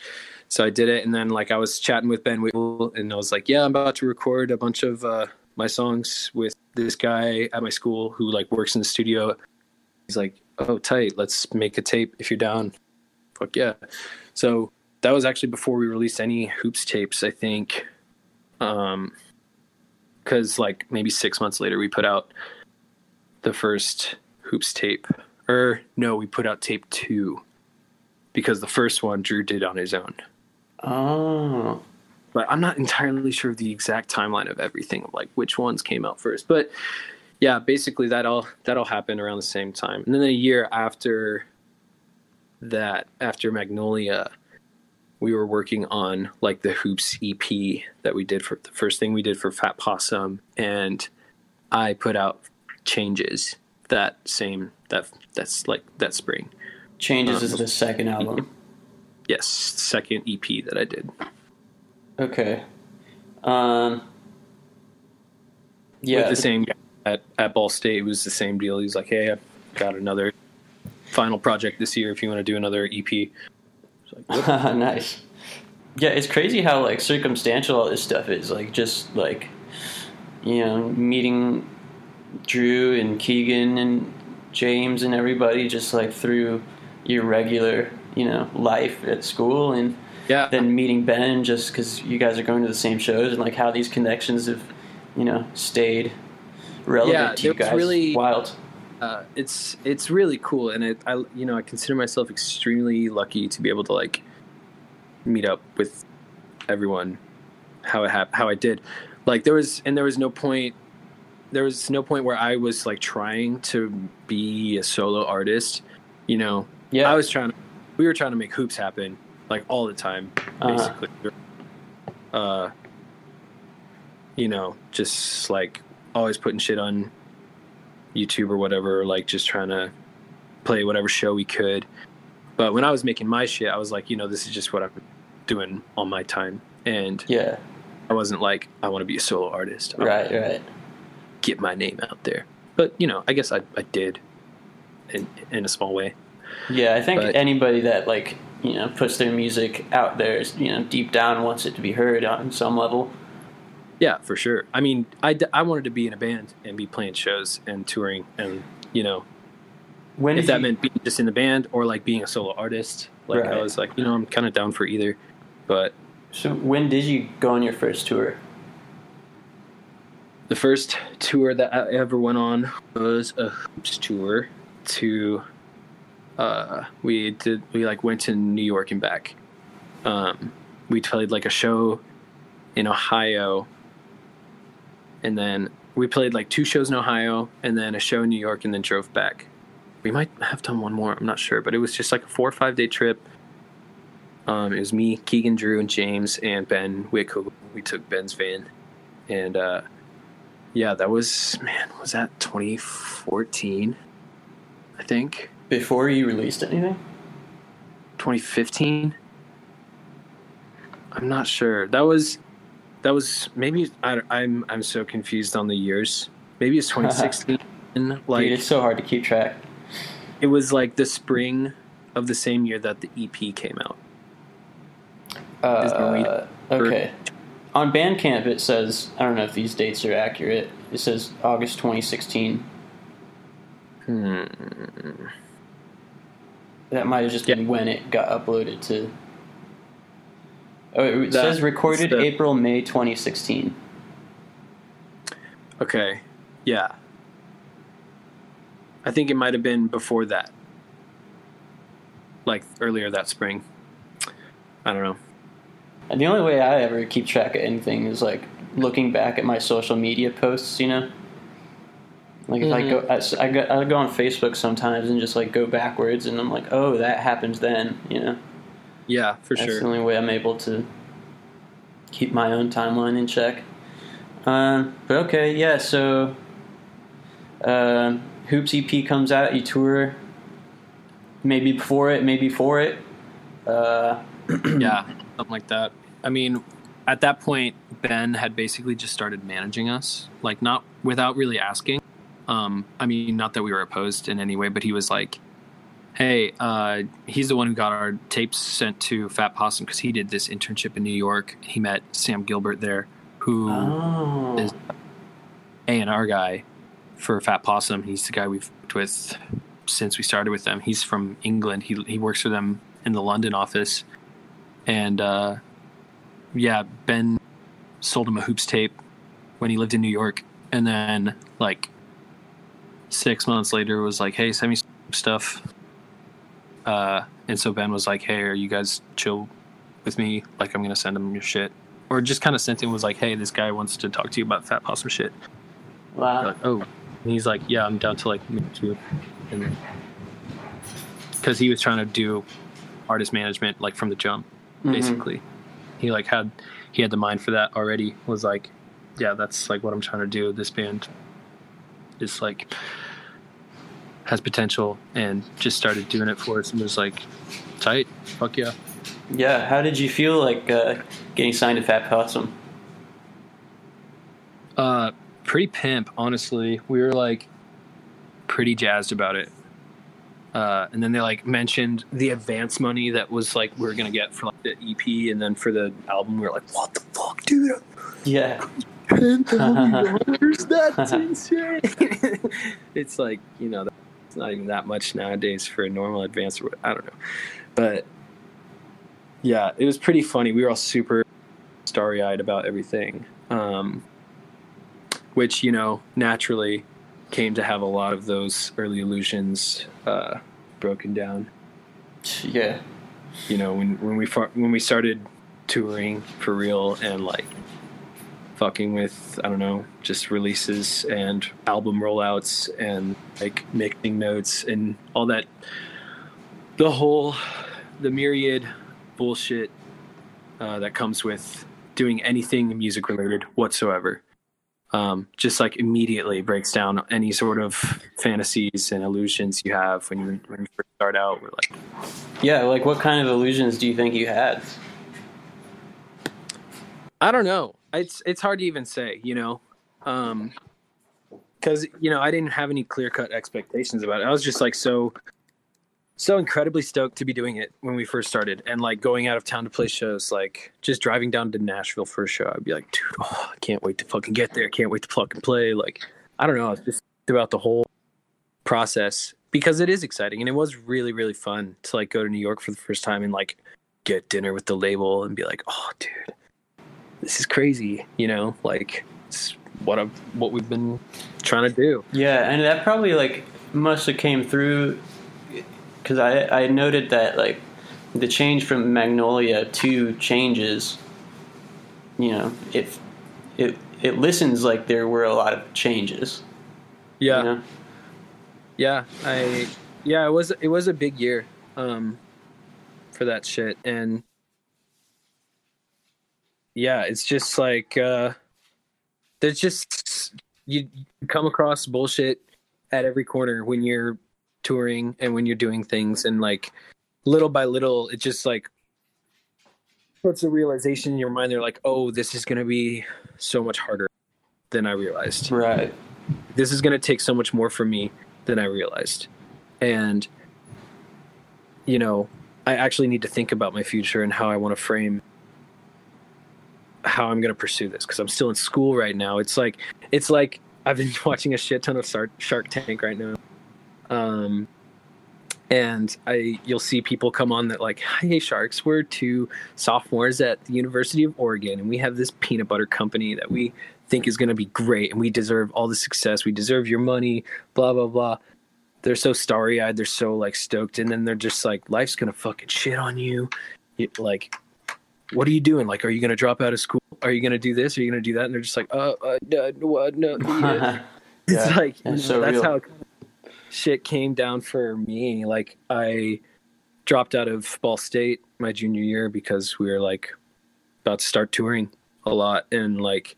So I did it, and then like I was chatting with Ben Whittle, and I was like, "Yeah, I'm about to record a bunch of uh, my songs with this guy at my school who like works in the studio." He's like, "Oh, tight. Let's make a tape if you're down." Fuck yeah! So that was actually before we released any hoops tapes, I think. Um, because like maybe six months later, we put out the first hoops tape, or no, we put out tape two because the first one Drew did on his own oh, but I'm not entirely sure of the exact timeline of everything, of like which ones came out first. But yeah, basically that all that all happened around the same time, and then a year after that, after Magnolia, we were working on like the Hoops EP that we did for the first thing we did for Fat Possum, and I put out Changes that same that that's like that spring. Changes um, is the second album. Yes, second EP that I did. Okay. Um. Yeah. with the same guy at, at Ball State. It was the same deal. He's like, "Hey, I've got another final project this year. If you want to do another EP." Like, nice. Yeah, it's crazy how like circumstantial all this stuff is. Like just like you know, meeting Drew and Keegan and James and everybody just like through your regular, you know, life at school and yeah, then meeting Ben just because you guys are going to the same shows and like how these connections have, you know, stayed relevant Yeah, to you guys. really- Wild. uh, it's it's really cool, and it I you know I consider myself extremely lucky to be able to like meet up with everyone how it hap- how I did. Like there was and there was no point there was no point where I was like trying to be a solo artist. You know, Yeah. I was trying to we were trying to make hoops happen like all the time, Uh-huh. basically. Uh, you know, just like always putting shit on YouTube or whatever, like just trying to play whatever show we could. But when I was making my shit, I was like, you know, this is just what I'm doing on my time, and Yeah. I wasn't like I want to be a solo artist. I Right. Right. get my name out there. But you know, I guess I, I did in in a small way. Yeah, I think But- anybody that like you know puts their music out there, is, you know, deep down wants it to be heard on some level. Yeah, for sure. I mean, I, d- I wanted to be in a band and be playing shows and touring, and you know, When if that you- meant being just in the band or like being a solo artist, like I was like, you know, I'm kind of down for either. But so when did you go on your first tour? the first tour that I ever went on was a hoops tour to uh we did we like went to New York and back. Um we played like a show in Ohio and then we played like two shows in Ohio and then a show in New York and then drove back. We might have done one more, I'm not sure, but it was just like a 4 or 5 day trip. Um it was me, Keegan Drew and James and Ben Wick we took Ben's van and uh yeah, that was man, was that 2014? I think Before you released anything? 2015. I'm not sure. That was that was maybe I, I'm I'm so confused on the years. Maybe it's 2016. like Dude, it's so hard to keep track. it was like the spring of the same year that the EP came out. Is there a way- Uh, okay. On Bandcamp, it says I don't know if these dates are accurate. It says August 2016. Hmm. That might have just been when it got uploaded to. Oh, it That- says recorded the- April May 2016. Okay. Yeah. I think it might have been before that. Like earlier that spring. I don't know. And the only way I ever keep track of anything is like looking back at my social media posts. You know, like if I go, I, I go, I go on Facebook sometimes and just like go backwards, and I'm like, oh, that happened then. You know, Yeah, for that's sure. the only way I'm able to keep my own timeline in check. Um, but okay, yeah. So, um Hoops EP comes out. You tour. Maybe before it, maybe for it. Uh, yeah, something like that. I mean, at that point, Ben had basically just started managing us, like not without really asking. Um, I mean, not that we were opposed in any way, but he was like, "Hey, uh, he's the one who got our tapes sent to Fat Possum because he did this internship in New York. He met Sam Gilbert there, who oh. is A and R guy for Fat Possum. He's the guy we've worked with since we started with them. He's from England. He he works for them in the London office, and uh, yeah, Ben sold him a hoops tape when he lived in New York, and then like six months later was like, hey, send me some stuff. Uh, and so Ben was like, hey, are you guys chill with me? Like, I'm gonna send him your shit. Or just kind of sent him was like, hey, this guy wants to talk to you about Fat Possum shit. wow. Like, oh, and he's like, yeah, I'm down to like meet you, and because he was trying to do artist management like from the jump, Mhm. basically. He like had he had the mind for that already. Was like, yeah, that's like what I'm trying to do. This band is like has potential, and just started doing it for us, and was like, tight, fuck yeah. Yeah, how did you feel like uh, getting signed to Fat Possum? Uh, pretty pimp, honestly. We were like pretty jazzed about it. Uh, and then they like mentioned the advance money that was like we were gonna get for like the EP, and then for the album, we were like, "What the fuck, dude? Yeah, Ten thousand dollars? That's insane!" it's like you know, it's not even that much nowadays for a normal advance. Or I don't know, but yeah, it was pretty funny. We were all super starry eyed about everything. Um, which you know naturally came to have a lot of those early illusions uh, broken down. yeah, You know, when when we when we started touring for real and like fucking with I don't know, just releases and album rollouts and like mixing notes and all that. The whole the myriad bullshit uh, that comes with doing anything music related whatsoever. Um, just like immediately breaks down any sort of fantasies and illusions you have when you when you first start out. We're like, Yeah, like what kind of illusions do you think you had? I don't know. It's it's hard to even say, you know, um, because you know I didn't have any clear cut expectations about it. I was just like so so incredibly stoked to be doing it when we first started, and like going out of town to play shows. Like just driving down to Nashville for a show, I'd be like, dude, oh, I can't wait to fucking get there. Can't wait to fucking play. Like I don't know. Just throughout the whole process because it is exciting and it was really really fun to like go to New York for the first time and like get dinner with the label and be like, oh, dude this is crazy, you know, like it's what I've, what we've been trying to do. Yeah, and that probably like must have came through because I I noted that like the change from Magnolia to Changes, you know, it it it listens like there were a lot of changes. Yeah, You know? yeah, I yeah, it was it was a big year um for that shit and yeah, it's just like uh there's just you, you come across bullshit at every corner when you're touring and when you're doing things and like little by little it just like puts a realization in your mind. They're like oh this is going to be so much harder than i realized. Right. this is going to take so much more from me than i realized. And you know i actually need to think about my future and how i want to frame how i'm going to pursue this because i'm still in school right now. It's like it's like i've been watching a shit ton of Shark, tank right now. Um and i you'll see people come on that like hey sharks we're two sophomores at the university of oregon and we have this peanut butter company that we think is going to be great and we deserve all the success. We deserve your money blah blah blah. They're so starry-eyed they're so like stoked and then they're just like life's gonna fucking shit on you. You- like what are you doing? Like are you gonna drop out of school? Are you gonna do this? Are you gonna do that? And they're just like uh, uh no, no, no yeah. it's like you it's know, so that's real. how shit came down for me. Like i dropped out of ball state my junior year because we were like about to start touring a lot. And like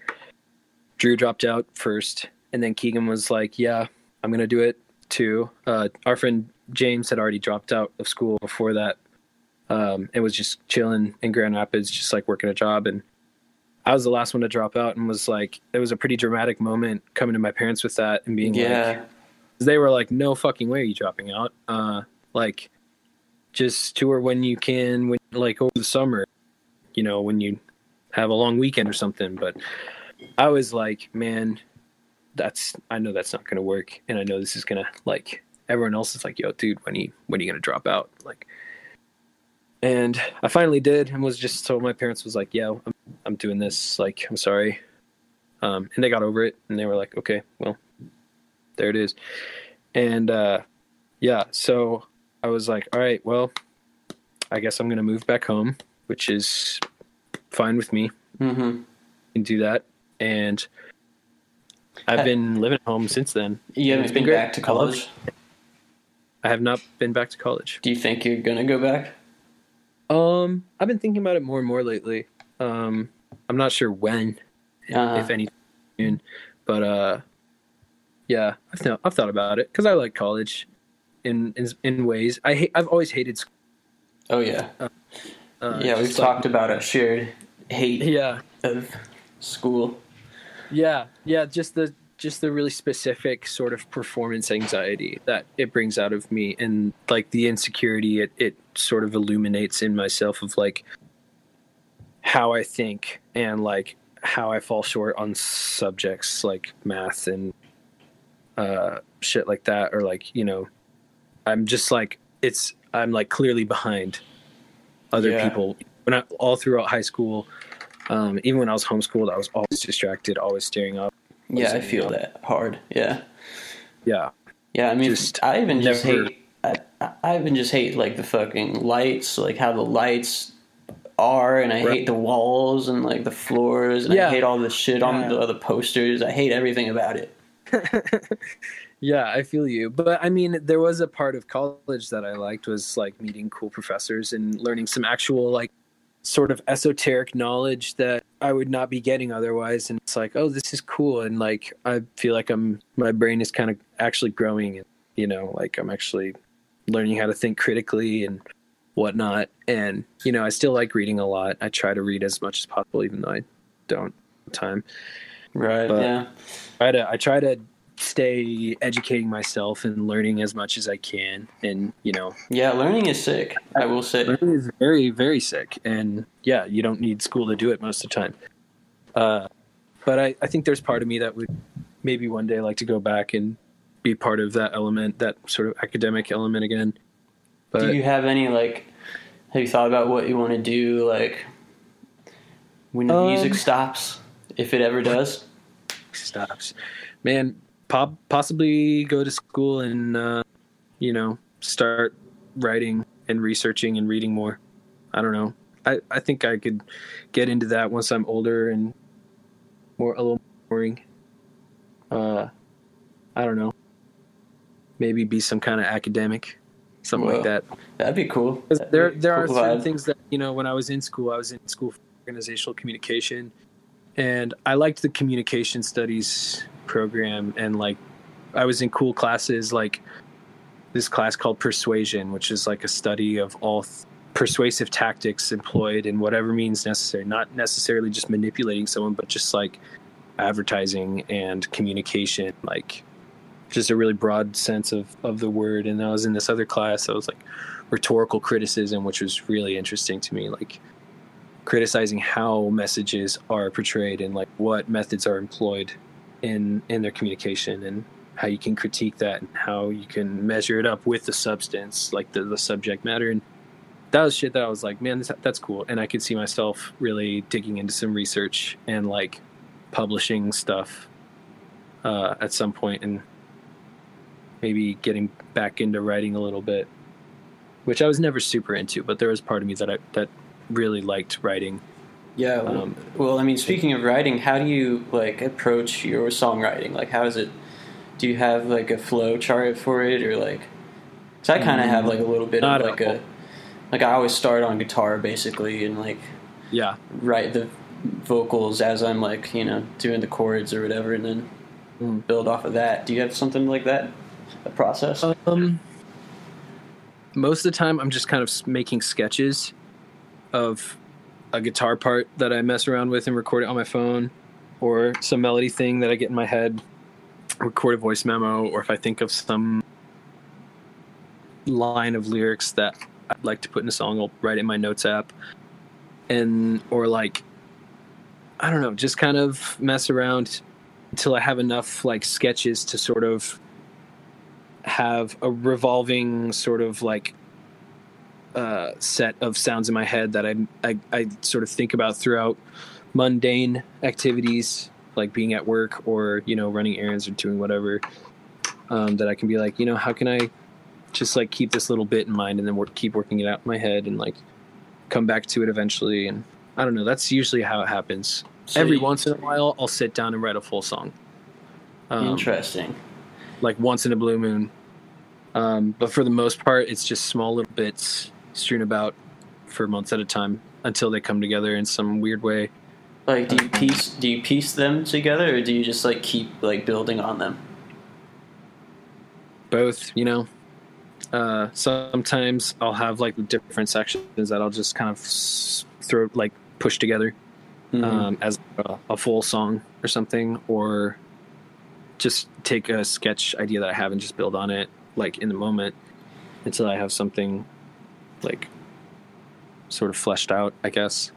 drew dropped out first. And then keegan was like yeah i'm gonna do it too. Uh, our friend james had already dropped out of school before that um, and was just chilling in grand rapids just like working a job and i was the last one to drop out and was like it was a pretty dramatic moment coming to my parents with that and being like Yeah. they were like, "No fucking way, are you dropping out? Uh, like, just tour when you can, when like over the summer, you know, when you have a long weekend or something." But I was like, "Man, that's I know that's not gonna work, and I know this is gonna like everyone else is like, yo, dude, when you when are you gonna drop out?" Like, and I finally did, and was just told my parents was like, "Yeah, I'm, I'm doing this. Like, I'm sorry." Um, and they got over it, and they were like, "Okay, well." there it is and uh yeah so i was like all right well i guess i'm gonna move back home which is fine with me Mm-hmm. can do that and i've been living at home since then You haven't it's been great. back to college. i have not been back to college Do you think you're gonna go back? Um i've been thinking about it more and more lately um i'm not sure when Uh-huh. if any soon but uh yeah i've, th- I've thought about it because i like college in, in in ways i hate i've always hated school Oh yeah. uh, yeah, we've just like- talked about a shared hate yeah of school. Yeah, yeah, just the just the really specific sort of performance anxiety that it brings out of me and like the insecurity it, it sort of illuminates in myself of like how I think and like how I fall short on subjects like math and uh shit like that or like, you know, I'm just like it's I'm like clearly behind other Yeah. people when I all throughout high school um, even when I was homeschooled, I was always distracted, always staring up. Yeah, I feel know. that hard. Yeah. Yeah, Yeah, I mean, Just I even just never- hate. I, even just hate like the fucking lights, like how the lights are, and I Right. hate the walls and like the floors, and I hate all the shit on the other posters. I hate everything about it. Yeah, I feel you. But I mean, there was a part of college that I liked was like meeting cool professors and learning some actual like sort of esoteric knowledge that I would not be getting otherwise. And it's like, oh, this is cool. And like, I feel like I'm, my brain is kind of actually growing and, you know, like I'm actually learning how to think critically and whatnot. And, you know, I still like reading a lot. I try to read as much as possible, even though I don't time. Right. But- yeah. I try to, I try to stay educating myself and learning as much as I can. And, you know, Yeah. Learning is sick. I will say. Learning is very, very sick. And yeah, you don't need school to do it most of the time. Uh, but I, I think there's part of me that would maybe one day like to go back and be part of that element, that sort of academic element again. But do you have any like? Have you thought about what you want to do like when the Um, music stops, if it ever does? stops, man, pop, possibly go to school and, uh, you know, start writing and researching and reading more. I don't know. I, I think I could get into that once I'm older and more a little boring. Uh, I don't know. Maybe be some kind of academic, something Whoa. like that. That'd be cool. That'd there be there are cool certain vibe. things that you know when I was in school, I was in school for organizational communication, and I liked the communication studies program, and like I was in cool classes like this class called persuasion, which is like a study of all th- persuasive tactics employed in whatever means necessary, not necessarily just manipulating someone, but just like advertising and communication, like just a really broad sense of, of the word. And I was in this other class that was like rhetorical criticism, which was really interesting to me, like criticizing how messages are portrayed and like what methods are employed in in their communication and how you can critique that and how you can measure it up with the substance, like the, the subject matter. And that was shit that I was like, man, this, that's cool. And I could see myself really digging into some research and like publishing stuff uh, at some point and maybe getting back into writing a little bit, which I was never super into, but there was part of me that I, that really liked writing. Yeah. Um, well, I mean, speaking of writing, how do you like approach your songwriting? Like, how is it? Do you have like a flow chart for it, or like? Cause I kind of have like a little bit of like a, like I always start on guitar basically, and like Yeah. write the vocals as I'm like you know doing the chords or whatever, and then Mm. build off of that. Do you have something like that? A process? Um, most of the time, I'm just kind of making sketches of a guitar part that I mess around with and record it on my phone, or some melody thing that I get in my head, record a voice memo, or if I think of some line of lyrics that I'd like to put in a song, I'll write it in my notes app, and or like I don't know, just kind of mess around until I have enough like sketches to sort of have a revolving sort of like uh, set of sounds in my head that I, I I sort of think about throughout mundane activities like being at work or you know running errands or doing whatever um, that I can be like you know how can I just like keep this little bit in mind and then work, keep working it out in my head and like come back to it eventually and I don't know that's usually how it happens So every you- once in a while I'll sit down and write a full song um, Interesting. Like once in a blue moon. Um, but for the most part, it's just small little bits strewn about for months at a time until they come together in some weird way. Like, do you piece do you piece them together, or do you just like keep like building on them? Both, you know. Uh, sometimes I'll have like different sections that I'll just kind of throw like push together Mhm. um, as a, a full song or something, or just take a sketch idea that I have and just build on it like in the moment until I have something like sort of fleshed out, I guess.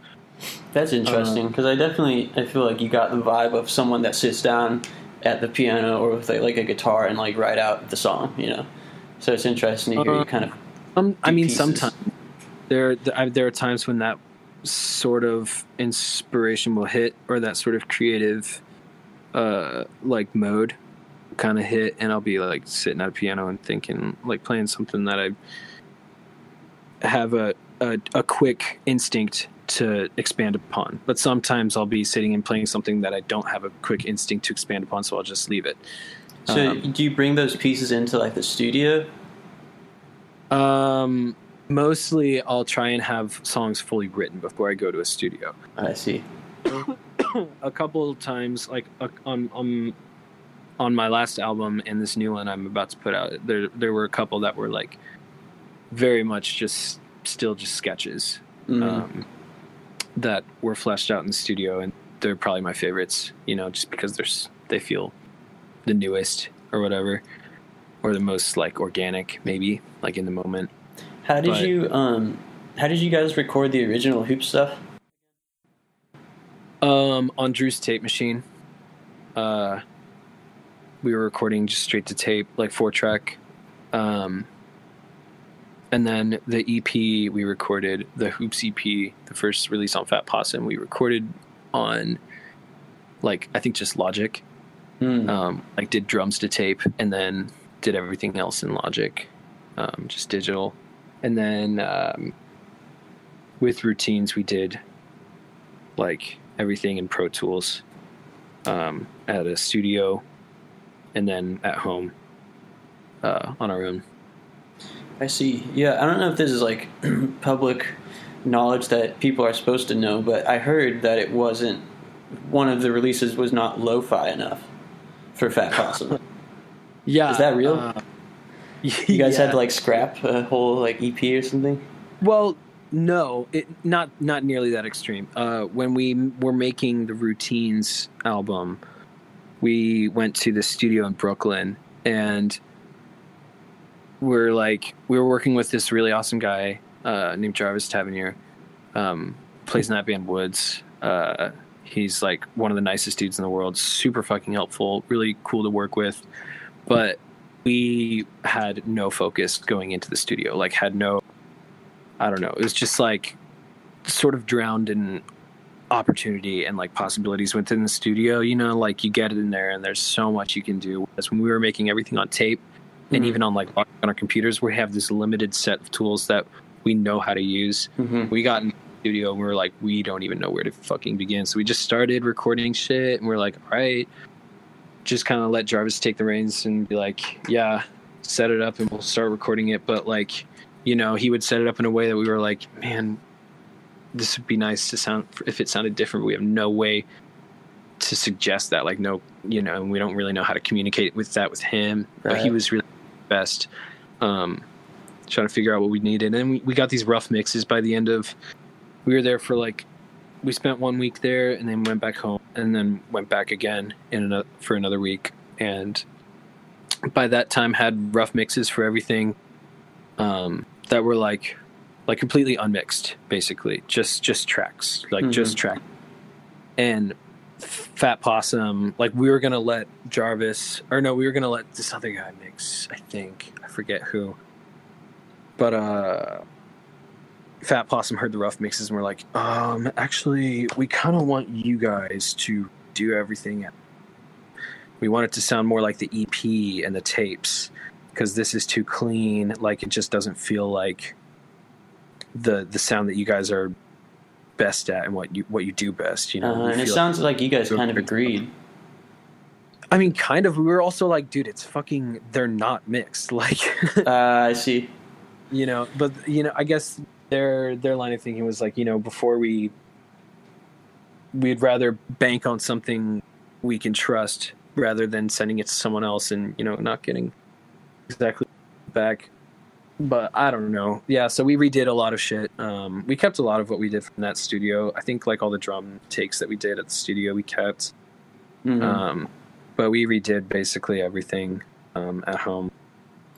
That's interesting because I definitely I feel like you got the vibe of someone that sits down at the piano or with like, like a guitar and like write out the song, you know. So it's interesting to hear you Uh, kind of. Um, I mean, pieces. sometimes there there are times when that sort of inspiration will hit, or that sort of creative, uh, like mode, kind of hit, and I'll be like sitting at a piano and thinking, like playing something that I have a a, a quick instinct to expand upon. But sometimes I'll be sitting and playing something that I don't have a quick instinct to expand upon, so I'll just leave it. So Um, do you bring those pieces into like the studio? Um, mostly I'll try and have songs fully written before I go to a studio. I see. a couple of times, like uh, on on on my last album and this new one I'm about to put out, there there were a couple that were like very much just still just sketches Mhm. um, that were fleshed out in the studio, and they're probably my favorites. You know, just because they're they feel the newest or whatever, or the most like organic, maybe like in the moment. how did but- you um how did you guys record the original hoop stuff? Um, on Drew's tape machine, uh, we were recording just straight to tape, like four track. Um, and then the EP we recorded, the Hoops EP, the first release on Fat Possum, we recorded on, like I think just Logic. Hmm. Um, like did drums to tape, and then did everything else in Logic, um, just digital. And then um, with routines, we did like everything in Pro Tools um, at a studio, and then at home uh, on our own. I see. Yeah, I don't know if this is like public knowledge that people are supposed to know, but I heard that it wasn't one of the releases was not lo-fi enough for Fat Possum. Yeah, Is that real? uh, You guys had to like scrap a whole like EP or something. Well, no, it not not nearly that extreme. Uh, when we were making the routines album, we went to the studio in Brooklyn, and we're like we were working with this really awesome guy uh, named Jarvis Taveniere, um, plays in that band Woods. Uh, he's like one of the nicest dudes in the world, super fucking helpful, really cool to work with, but we had no focus going into the studio, like had no I don't know. It was just like sort of drowned in opportunity and like possibilities within the studio. You know, like you get it in there and there's so much you can do. Whereas when we were making everything on tape and Mhm. even on like on our computers, we have this limited set of tools that we know how to use. Mm-hmm. We got in the studio and we were like, we don't even know where to fucking begin. So we just started recording shit and we are like, all right, just kind of let Jarvis take the reins and be like, yeah, set it up and we'll start recording it. But like, you know, he would set it up in a way that we were like, man, this would be nice to sound if it sounded different. But we have no way to suggest that. Like, no, you know, and we don't really know how to communicate with that with him. But he was really best. Um, trying to figure out what we needed, and we, we got these rough mixes by the end of. We were there for like, we spent one week there, and then went back home, and then went back again in another, for another week, and by that time had rough mixes for everything um, that were like like completely unmixed basically. Just just tracks. Like Mhm. just track. And fat possum like we were gonna let jarvis or no we were gonna let this other guy mix i think. I forget who. But uh fat possum heard the rough mixes and we're like um actually we kind of want you guys to do everything we want it to sound more like the ep and the tapes because this is too clean. Like it just doesn't feel like the the sound that you guys are best at and what you what you do best you know? Uh, We and it sounds like you guys kind of agreed. i mean kind of. We were also like dude it's fucking they're not mixed. Like Uh, I see. you know but you know i guess their their line of thinking was like you know before we we'd rather bank on something we can trust rather than sending it to someone else and you know not getting exactly back but i don't know yeah so we redid a lot of shit um we kept a lot of what we did from that studio i think like all the drum takes that we did at the studio we kept Mhm. um but we redid basically everything um at home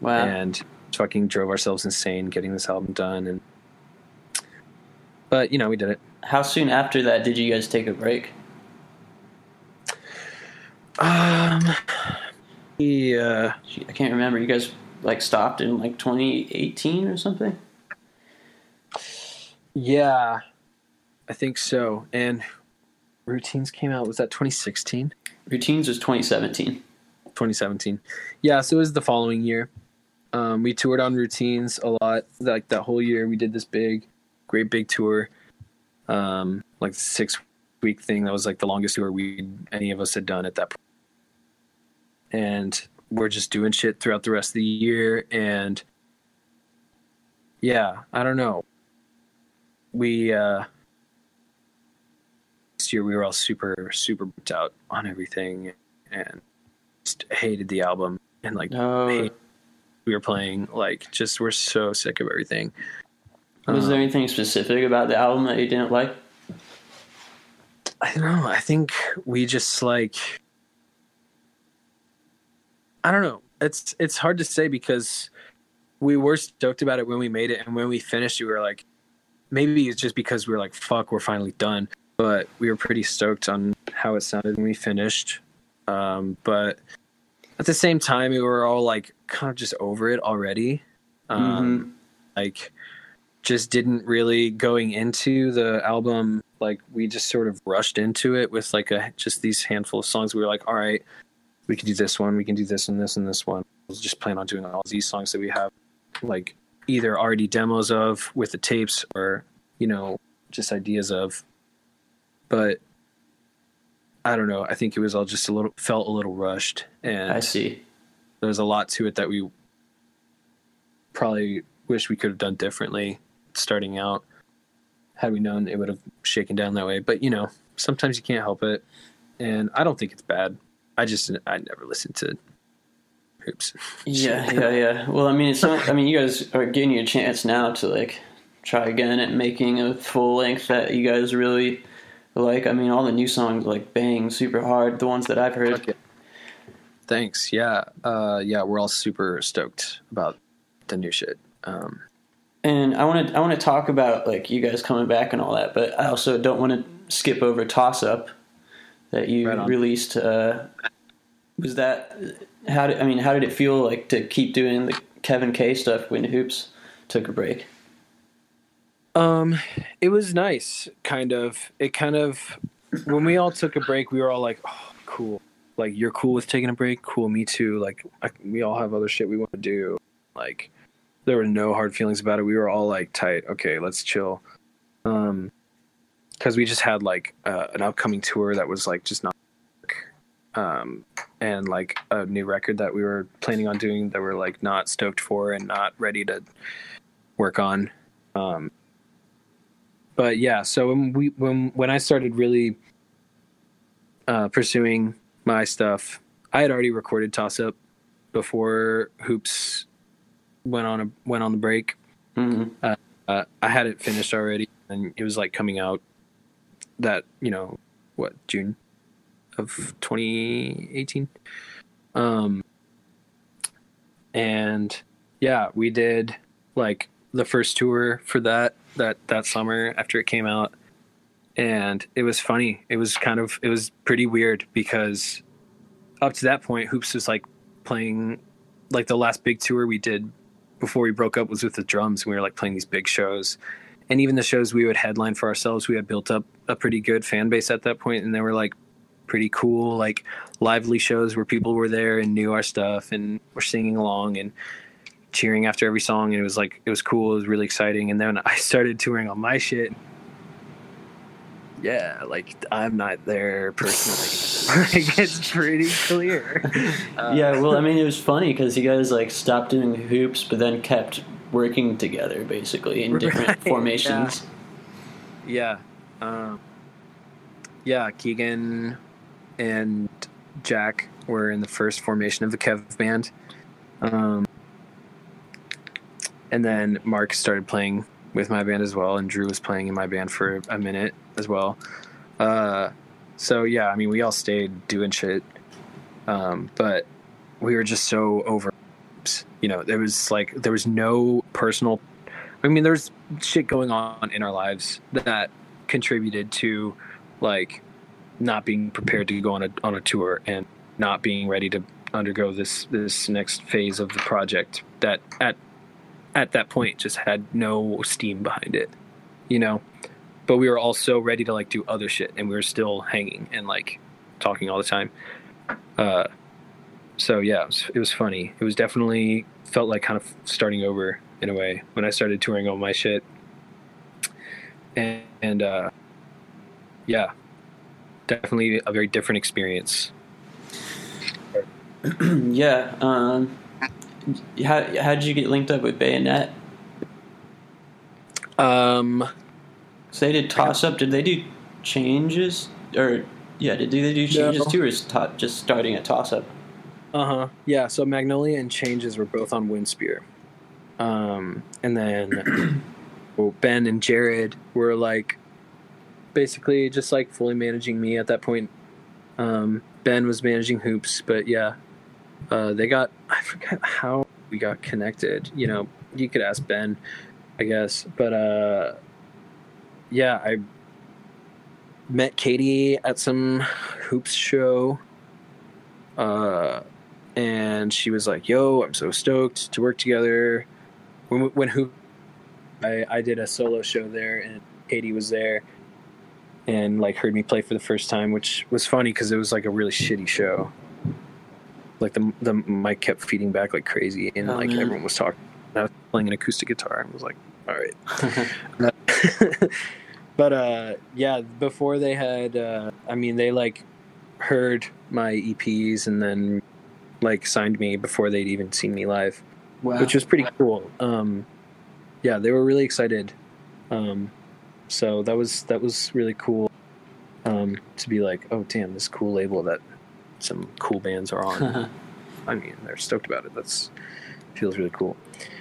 wow. and fucking drove ourselves insane getting this album done and but you know we did it How soon after that did you guys take a break? um yeah Gee, I can't remember. You guys like stopped in like 2018 or something. yeah i think so and routines came out was that 2016 Routines was 2017. 2017 yeah so it was the following year um we toured on routines a lot like that whole year we did this big great big tour um like six week thing that was like the longest tour we any of us had done at that point and we're just doing shit throughout the rest of the year. And yeah i don't know. We uh this year we were all super super burnt out on everything and just hated the album. And like we were playing like just we're so sick of everything. Was Um, there anything specific about the album that you didn't like? I don't know. I think we just like I don't know. It's it's hard to say because we were stoked about it when we made it. And when we finished we were like maybe it's just because we were like fuck we're finally done. But we were pretty stoked on how it sounded when we finished. Um but at the same time we were all like kind of just over it already. Um like just didn't really going into the album like we just sort of rushed into it with like a just these handful of songs. We were like all right we can do this one we can do this and this and this one. We'll just plan on doing all these songs that we have like either already demos of with the tapes or you know just ideas of. But i don't know. I think it was all just a little felt a little rushed and I see. there's a lot to it that we probably wish we could have done differently starting out. Had we known it would have shaken down that way. But you know sometimes you can't help it. And i don't think it's bad i just i never listened to hoops Yeah, yeah, yeah. Well, I mean, it's not, I mean, you guys are getting you a chance now to like try again at making a full length that you guys really like. I mean, all the new songs like bang super hard. The ones that I've heard. Okay. thanks yeah uh yeah we're all super stoked about the new shit um And I want to I want to talk about like you guys coming back and all that, but I also don't want to skip over Toss Up that you Right released. Uh, was that how did I mean how did it feel like to keep doing the Kevin K stuff when Hoops took a break? Um, it was nice, kind of. It kind of when we all took a break, we were all like, "Oh, cool! Like you're cool with taking a break. Cool, me too. Like I, we all have other shit we want to do. Like there were no hard feelings about it. We were all like tight. Okay, let's chill. Um, because we just had like uh, an upcoming tour that was like just not. Um, and like a new record that we were planning on doing that we're like not stoked for and not ready to work on. Um, but yeah, so when we when when I started really uh, pursuing my stuff, I had already recorded Toss Up before Hoops went on a went on the break. Mm-hmm. Uh, I had it finished already, and it was like coming out that you know what June of 2018. Um, and yeah, we did like the first tour for that that that summer after it came out, and it was funny. It was kind of it was pretty weird because up to that point, Hoops was like playing like the last big tour we did before we broke up was with the drums. and We were like playing these big shows, and even the shows we would headline for ourselves, we had built up a pretty good fan base at that point, and they were like pretty cool, like lively shows where people were there and knew our stuff and were singing along and cheering after every song, and it was like it was cool. It was really exciting. And then I started touring on my shit. Yeah, like I'm not there personally. like it's pretty clear. Uh, yeah, well, I mean, it was funny because you guys like stopped doing hoops, but then kept working together basically in different Right, formations. Yeah. Um, yeah, Keegan and Jack were in the first formation of the Kev band. Um, and then Mark started playing with my band as well, and Drew was playing in my band for a minute as well. Uh, so yeah, I mean, we all stayed doing shit, um, but we were just so over. You know, there was like there was no personal. I mean, there's shit going on in our lives that contributed to like not being prepared to go on a on a tour and not being ready to undergo this this next phase of the project that at at that point just had no steam behind it you know? But we were all so ready to like do other shit and we were still hanging and like talking all the time. Uh so yeah it was, it was funny. It was definitely felt like kind of starting over in a way. When i started touring all my shit and, and uh yeah definitely a very different experience yeah. Um, how how did you get linked up with Bayonet? Um, So they did toss up. Did they do changes or yeah? Did they do changes No. too, or is to- just starting a toss up? Uh huh. Yeah. So Magnolia and Changes were both on Winspear, um, and then well, Ben and Jared were like basically just like fully managing me at that point. Um, ben was managing hoops, but yeah, uh, they got I forget how we got connected. You know, you could ask Ben, I guess, but uh, yeah, I met Katie at some hoops show. Uh, and she was like, "Yo, I'm so stoked to work together." When when who, I I did a solo show there, and Katie was there, and like heard me play for the first time, which was funny because it was like a really shitty show. Like the the mic kept feeding back like crazy, and Oh, like man. everyone was talking. I was playing an acoustic guitar, and was like, "All right." but uh yeah before they had uh i mean they like heard my eps and then like signed me before they'd even seen me live wow. which was pretty cool um yeah they were really excited um so that was that was really cool um to be like oh damn this cool label that some cool bands are on i mean they're stoked about it that's feels really cool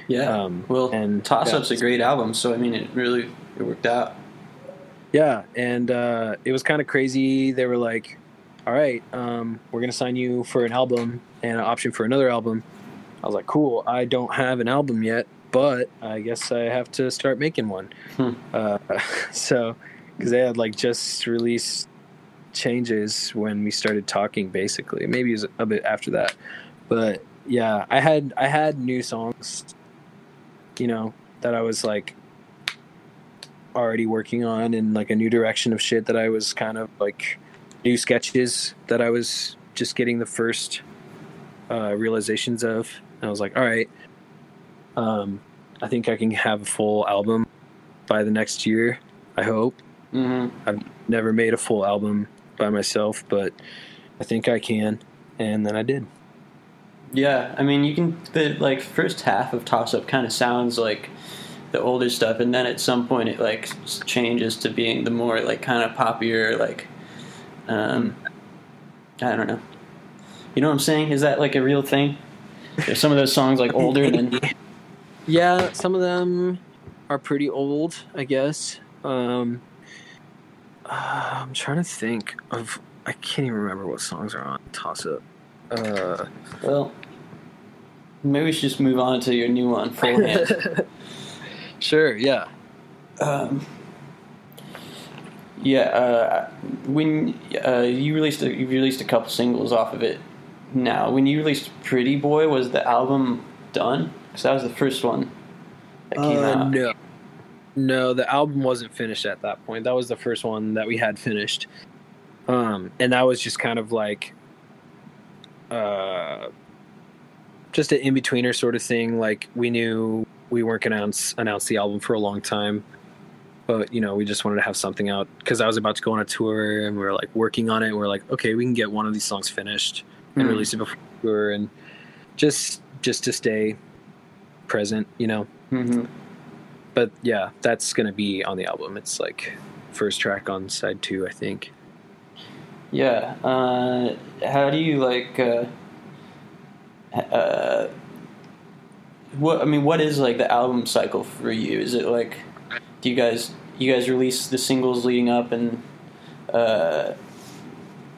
yeah. um well, and toss up's yeah, a great album, so I mean, it really it worked out. Yeah, and uh, it was kind of crazy. They were like, "All right, um, we're gonna sign you for an album and an option for another album." I was like, "Cool. I don't have an album yet, but I guess I have to start making one." Hmm. Uh, so, because they had like just released changes when we started talking, basically. Maybe it was a bit after that, but yeah, I had I had new songs, you know, that I was like already working on and like a new direction of shit that I was kind of like new sketches that I was just getting the first uh, realizations of. And I was like, all right, um, I think I can have a full album by the next year. I hope. Mm-hmm. I've never made a full album by myself, but I think I can. And then I did. Yeah, I mean, you can the like first half of Toss Up kind of sounds like the older stuff, and then at some point it like changes to being the more like kind of poppier, like um, I don't know. You know what I'm saying? Is that like a real thing? Are some of those songs like older than? Yeah, some of them are pretty old, I guess. Um, uh, I'm trying to think of. I can't even remember what songs are on Toss Up. Uh, Well, maybe we should just move on to your new one, Full Hand. sure, yeah. um, yeah, uh, when uh, you released a, you released a couple singles off of it. Now, when you released Pretty Boy, was the album done? Because that was the first one that came Uh, out. no, no, the album wasn't finished at that point. That was the first one that we had finished, um, and that was just kind of like, uh, just an in betweener sort of thing. Like we knew we weren't going to announce, announce the album for a long time, but you know we just wanted to have something out because I was about to go on a tour and we were like working on it. And we are like, okay, we can get one of these songs finished and Hmm. release it before the tour, and just just to stay present, you know hmm but yeah, that's gonna be on the album. It's like first track on side two, I think. Yeah. Uh, how do you like? Uh, uh, what I mean, what is like the album cycle for you? Is it like, do you guys you guys release the singles leading up and uh,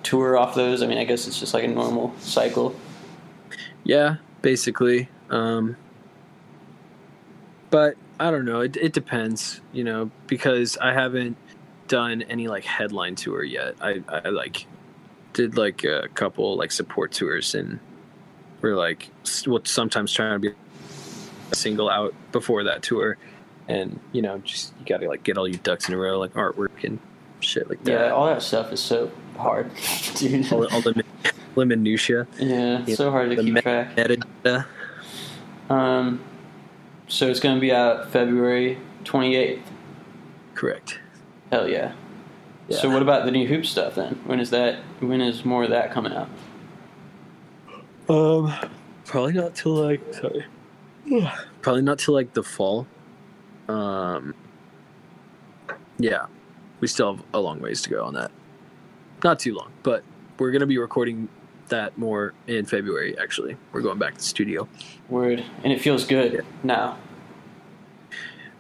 tour off those? I mean, I guess it's just like a normal cycle. Yeah, basically. Um, but I don't know. It, it depends, you know, because I haven't done any like headline tour yet. I, I like did like a couple like support tours and we're like well, sometimes trying to be a single out before that tour, and you know just you got to like get all your ducks in a row like artwork and shit like that. Yeah, all that stuff is so hard, dude. all, all the min- the minutia, yeah, so hard to keep me- track. metadata. Um, so it's gonna be out February twenty eighth. Correct. Hell yeah. Yeah. So what about the new hoop stuff then? When is that? When is more of that coming out? Um, probably not till like sorry, probably not till like the fall. Um, yeah, we still have a long ways to go on that. Not too long, but we're gonna be recording that more in February. Actually, we're going back to the studio. Word, and it feels good now.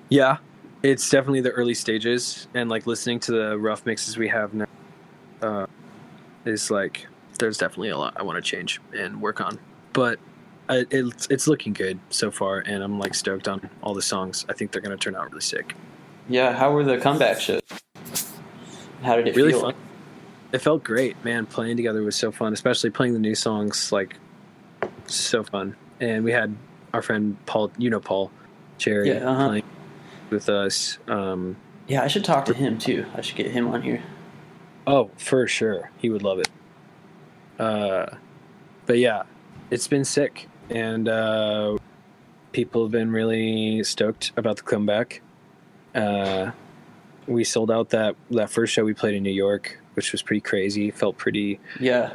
Yeah, it's definitely the early stages, and like listening to the rough mixes we have now, uh, is like there's definitely a lot I want to change and work on, but I, it's it's looking good so far, and I'm like stoked on all the songs. I think they're gonna turn out really sick. Yeah, how were the comeback shows? How did it Really feel? fun. It felt great, man. Playing together was so fun, especially playing the new songs. Like, so fun. And we had our friend Paul, you know Paul Cherry, Yeah, uh-huh. playing with us. Um, Yeah, I should talk to him too. I should get him on here. Oh, for sure. He would love it. Uh, but yeah, it's been sick. And uh, people have been really stoked about the comeback. Uh, we sold out that, that first show we played in New York, which was pretty crazy. Felt pretty, Yeah,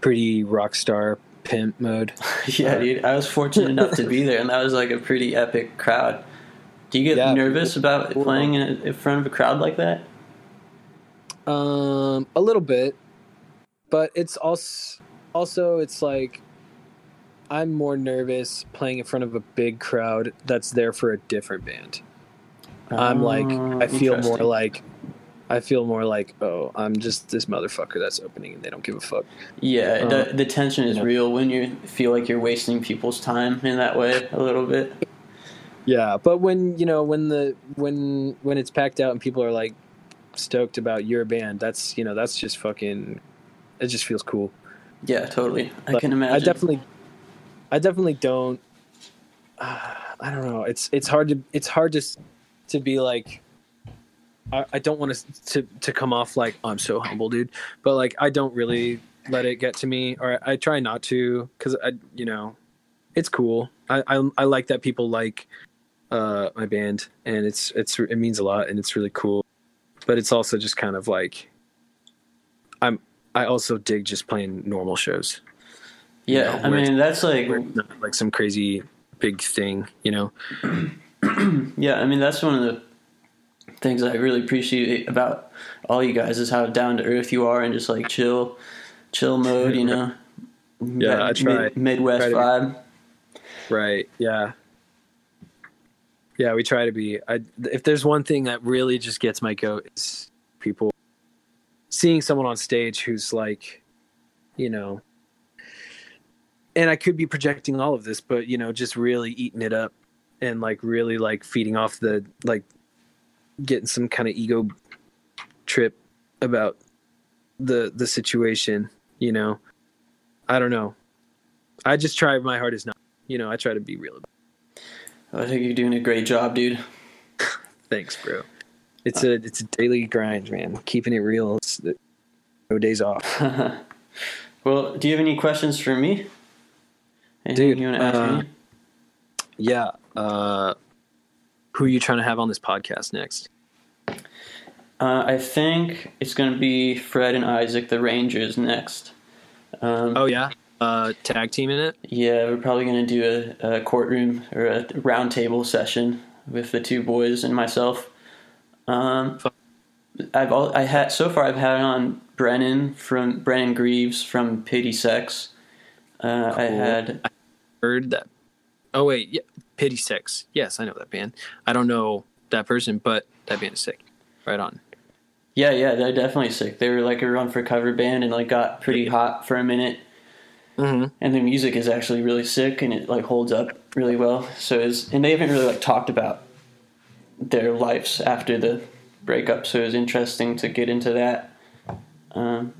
pretty rock star pimp mode. yeah, dude. I was fortunate enough to be there, and that was like a pretty epic crowd. Do you get Yeah. nervous about playing in, in front of a crowd like that? Um, a little bit, but it's also also it's like I'm more nervous playing in front of a big crowd that's there for a different band. I'm like Uh, I feel more like I feel more like oh I'm just this motherfucker that's opening and they don't give a fuck. Yeah, Uh, the, the tension is yeah. real when you feel like you're wasting people's time in that way a little bit. Yeah, but when you know when the when when it's packed out and people are like stoked about your band, that's you know that's just fucking. It just feels cool. Yeah, totally. I can imagine. I definitely, I definitely don't. Uh, I don't know. It's it's hard to it's hard to to be like. I, I don't want to to to come off like "Oh, I'm so humble, dude, but like I don't really let it get to me, or I, I try not to, because I you know, it's cool. I, I I like that people like uh my band, and it's it's it means a lot, and it's really cool. But it's also just kind of like. I'm. I also dig just playing normal shows yeah, know, I mean that's like not like some crazy big thing, you know. Yeah, I mean that's one of the things I really appreciate about all you guys is how down to earth you are and just like chill, chill mode. You know. Yeah, I try. Mid- Midwest Try to be- vibe. Right. Yeah. Yeah, we try to be. I, if there's one thing that really just gets my goat, it's people seeing someone on stage who's like, you know, and I could be projecting all of this, but you know, just really eating it up and like really like feeding off the like getting some kind of ego trip about the the situation, you know. I don't know. I just try my hardest not. You know, I try to be real. About I think you're doing a great job, dude. Thanks, bro. It's a it's a daily grind, man. Keeping it real. It's no days off. Well, do you have any questions for me? Anything Dude, you want to ask uh, me? Yeah. Uh, who are you trying to have on this podcast next? Uh, I think it's going to be Fred and Isaac, the Rangers, next. Um, Oh yeah, uh, tag team in it. Yeah, we're probably going to do a, a courtroom or a roundtable session with the two boys and myself. Um, I've all, I had so far I've had on Brennan from Brennan Greaves from Pity Sex. Uh, I Cool. had Heard that. Oh wait, yeah, Pity Sex. Yes, I know that band. I don't know that person, but that band is sick. Right on. yeah yeah they're definitely sick. They were like a run for cover band and like got pretty hot for a minute. Mm-hmm. and the music is actually really sick and it like holds up really well so is and they haven't really like talked about their lives after the breakup so it was interesting to get into that um,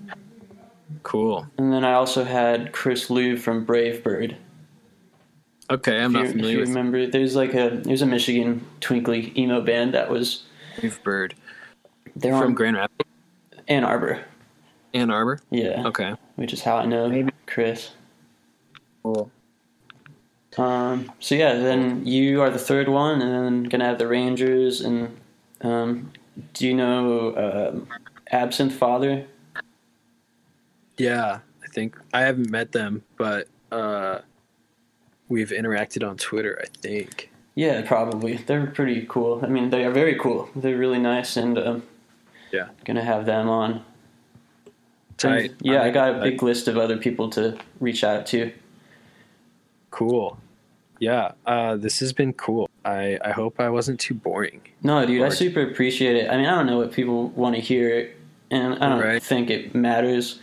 Cool. and then i also had chris Liu from brave bird Okay, I'm if not you, if familiar you with remember there's like a there's a michigan twinkly emo band that was Brave Bird they're from on Grand Rapids, ann arbor Ann Arbor. yeah Okay. which is how i know Maybe. chris Cool. Um, so yeah, then you are the third one, and then gonna have the Rangers. And um, do you know um Absinthe Father? Yeah, I think I haven't met them, but uh, we've interacted on Twitter. I think. Yeah, probably. They're pretty cool. I mean, they are very cool. They're really nice, and um, Yeah. gonna have them on. Tight. And, yeah, I got a big list of other people to reach out to. Cool. Yeah, uh, this has been cool. I, I hope I wasn't too boring. No, dude, I super appreciate it. I mean, I don't know what people want to hear, and I don't Right. think it matters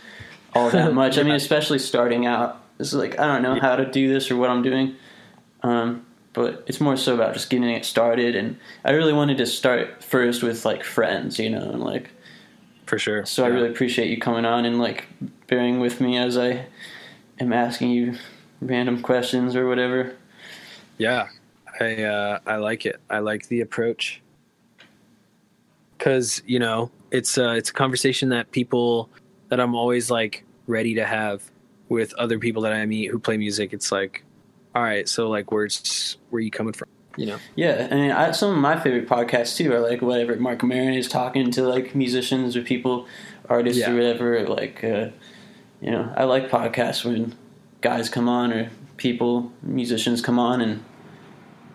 all that much. I mean, especially starting out. It's like I don't know how to do this or what I'm doing, um, but it's more so about just getting it started. And I really wanted to start first with like friends, you know, and like For sure. so. I really appreciate you coming on and like bearing with me as I am asking you random questions or whatever. Yeah, I uh, I like it. I like the approach because you know it's uh, it's a conversation that people that I'm always like ready to have with other people that I meet who play music. It's like, all right, so like, where's where you coming from? You know? Yeah, I mean, I, some of my favorite podcasts too are like whatever Marc Maron is talking to like musicians or people, artists Yeah. or whatever. Like, uh, you know, I like podcasts when guys come on or people, musicians come on and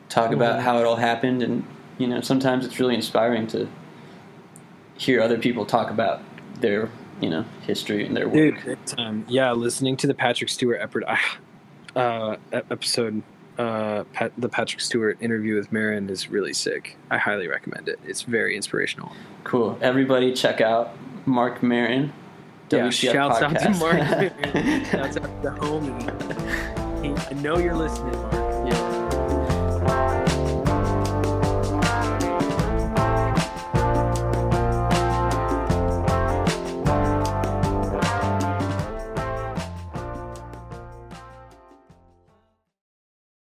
talk about Mhm. how it all happened. And you know, sometimes it's really inspiring to hear other people talk about their you know history and their work. Dude, um, yeah, listening to the Patrick Stewart uh, episode, uh, Pat, the Patrick Stewart interview with Maron is really sick. I highly recommend it. It's very inspirational. Cool. Everybody, check out Marc Maron. Yeah, WTF shouts out to. Marc. Shouts out to the homie. I know you're listening, Marc. Yeah.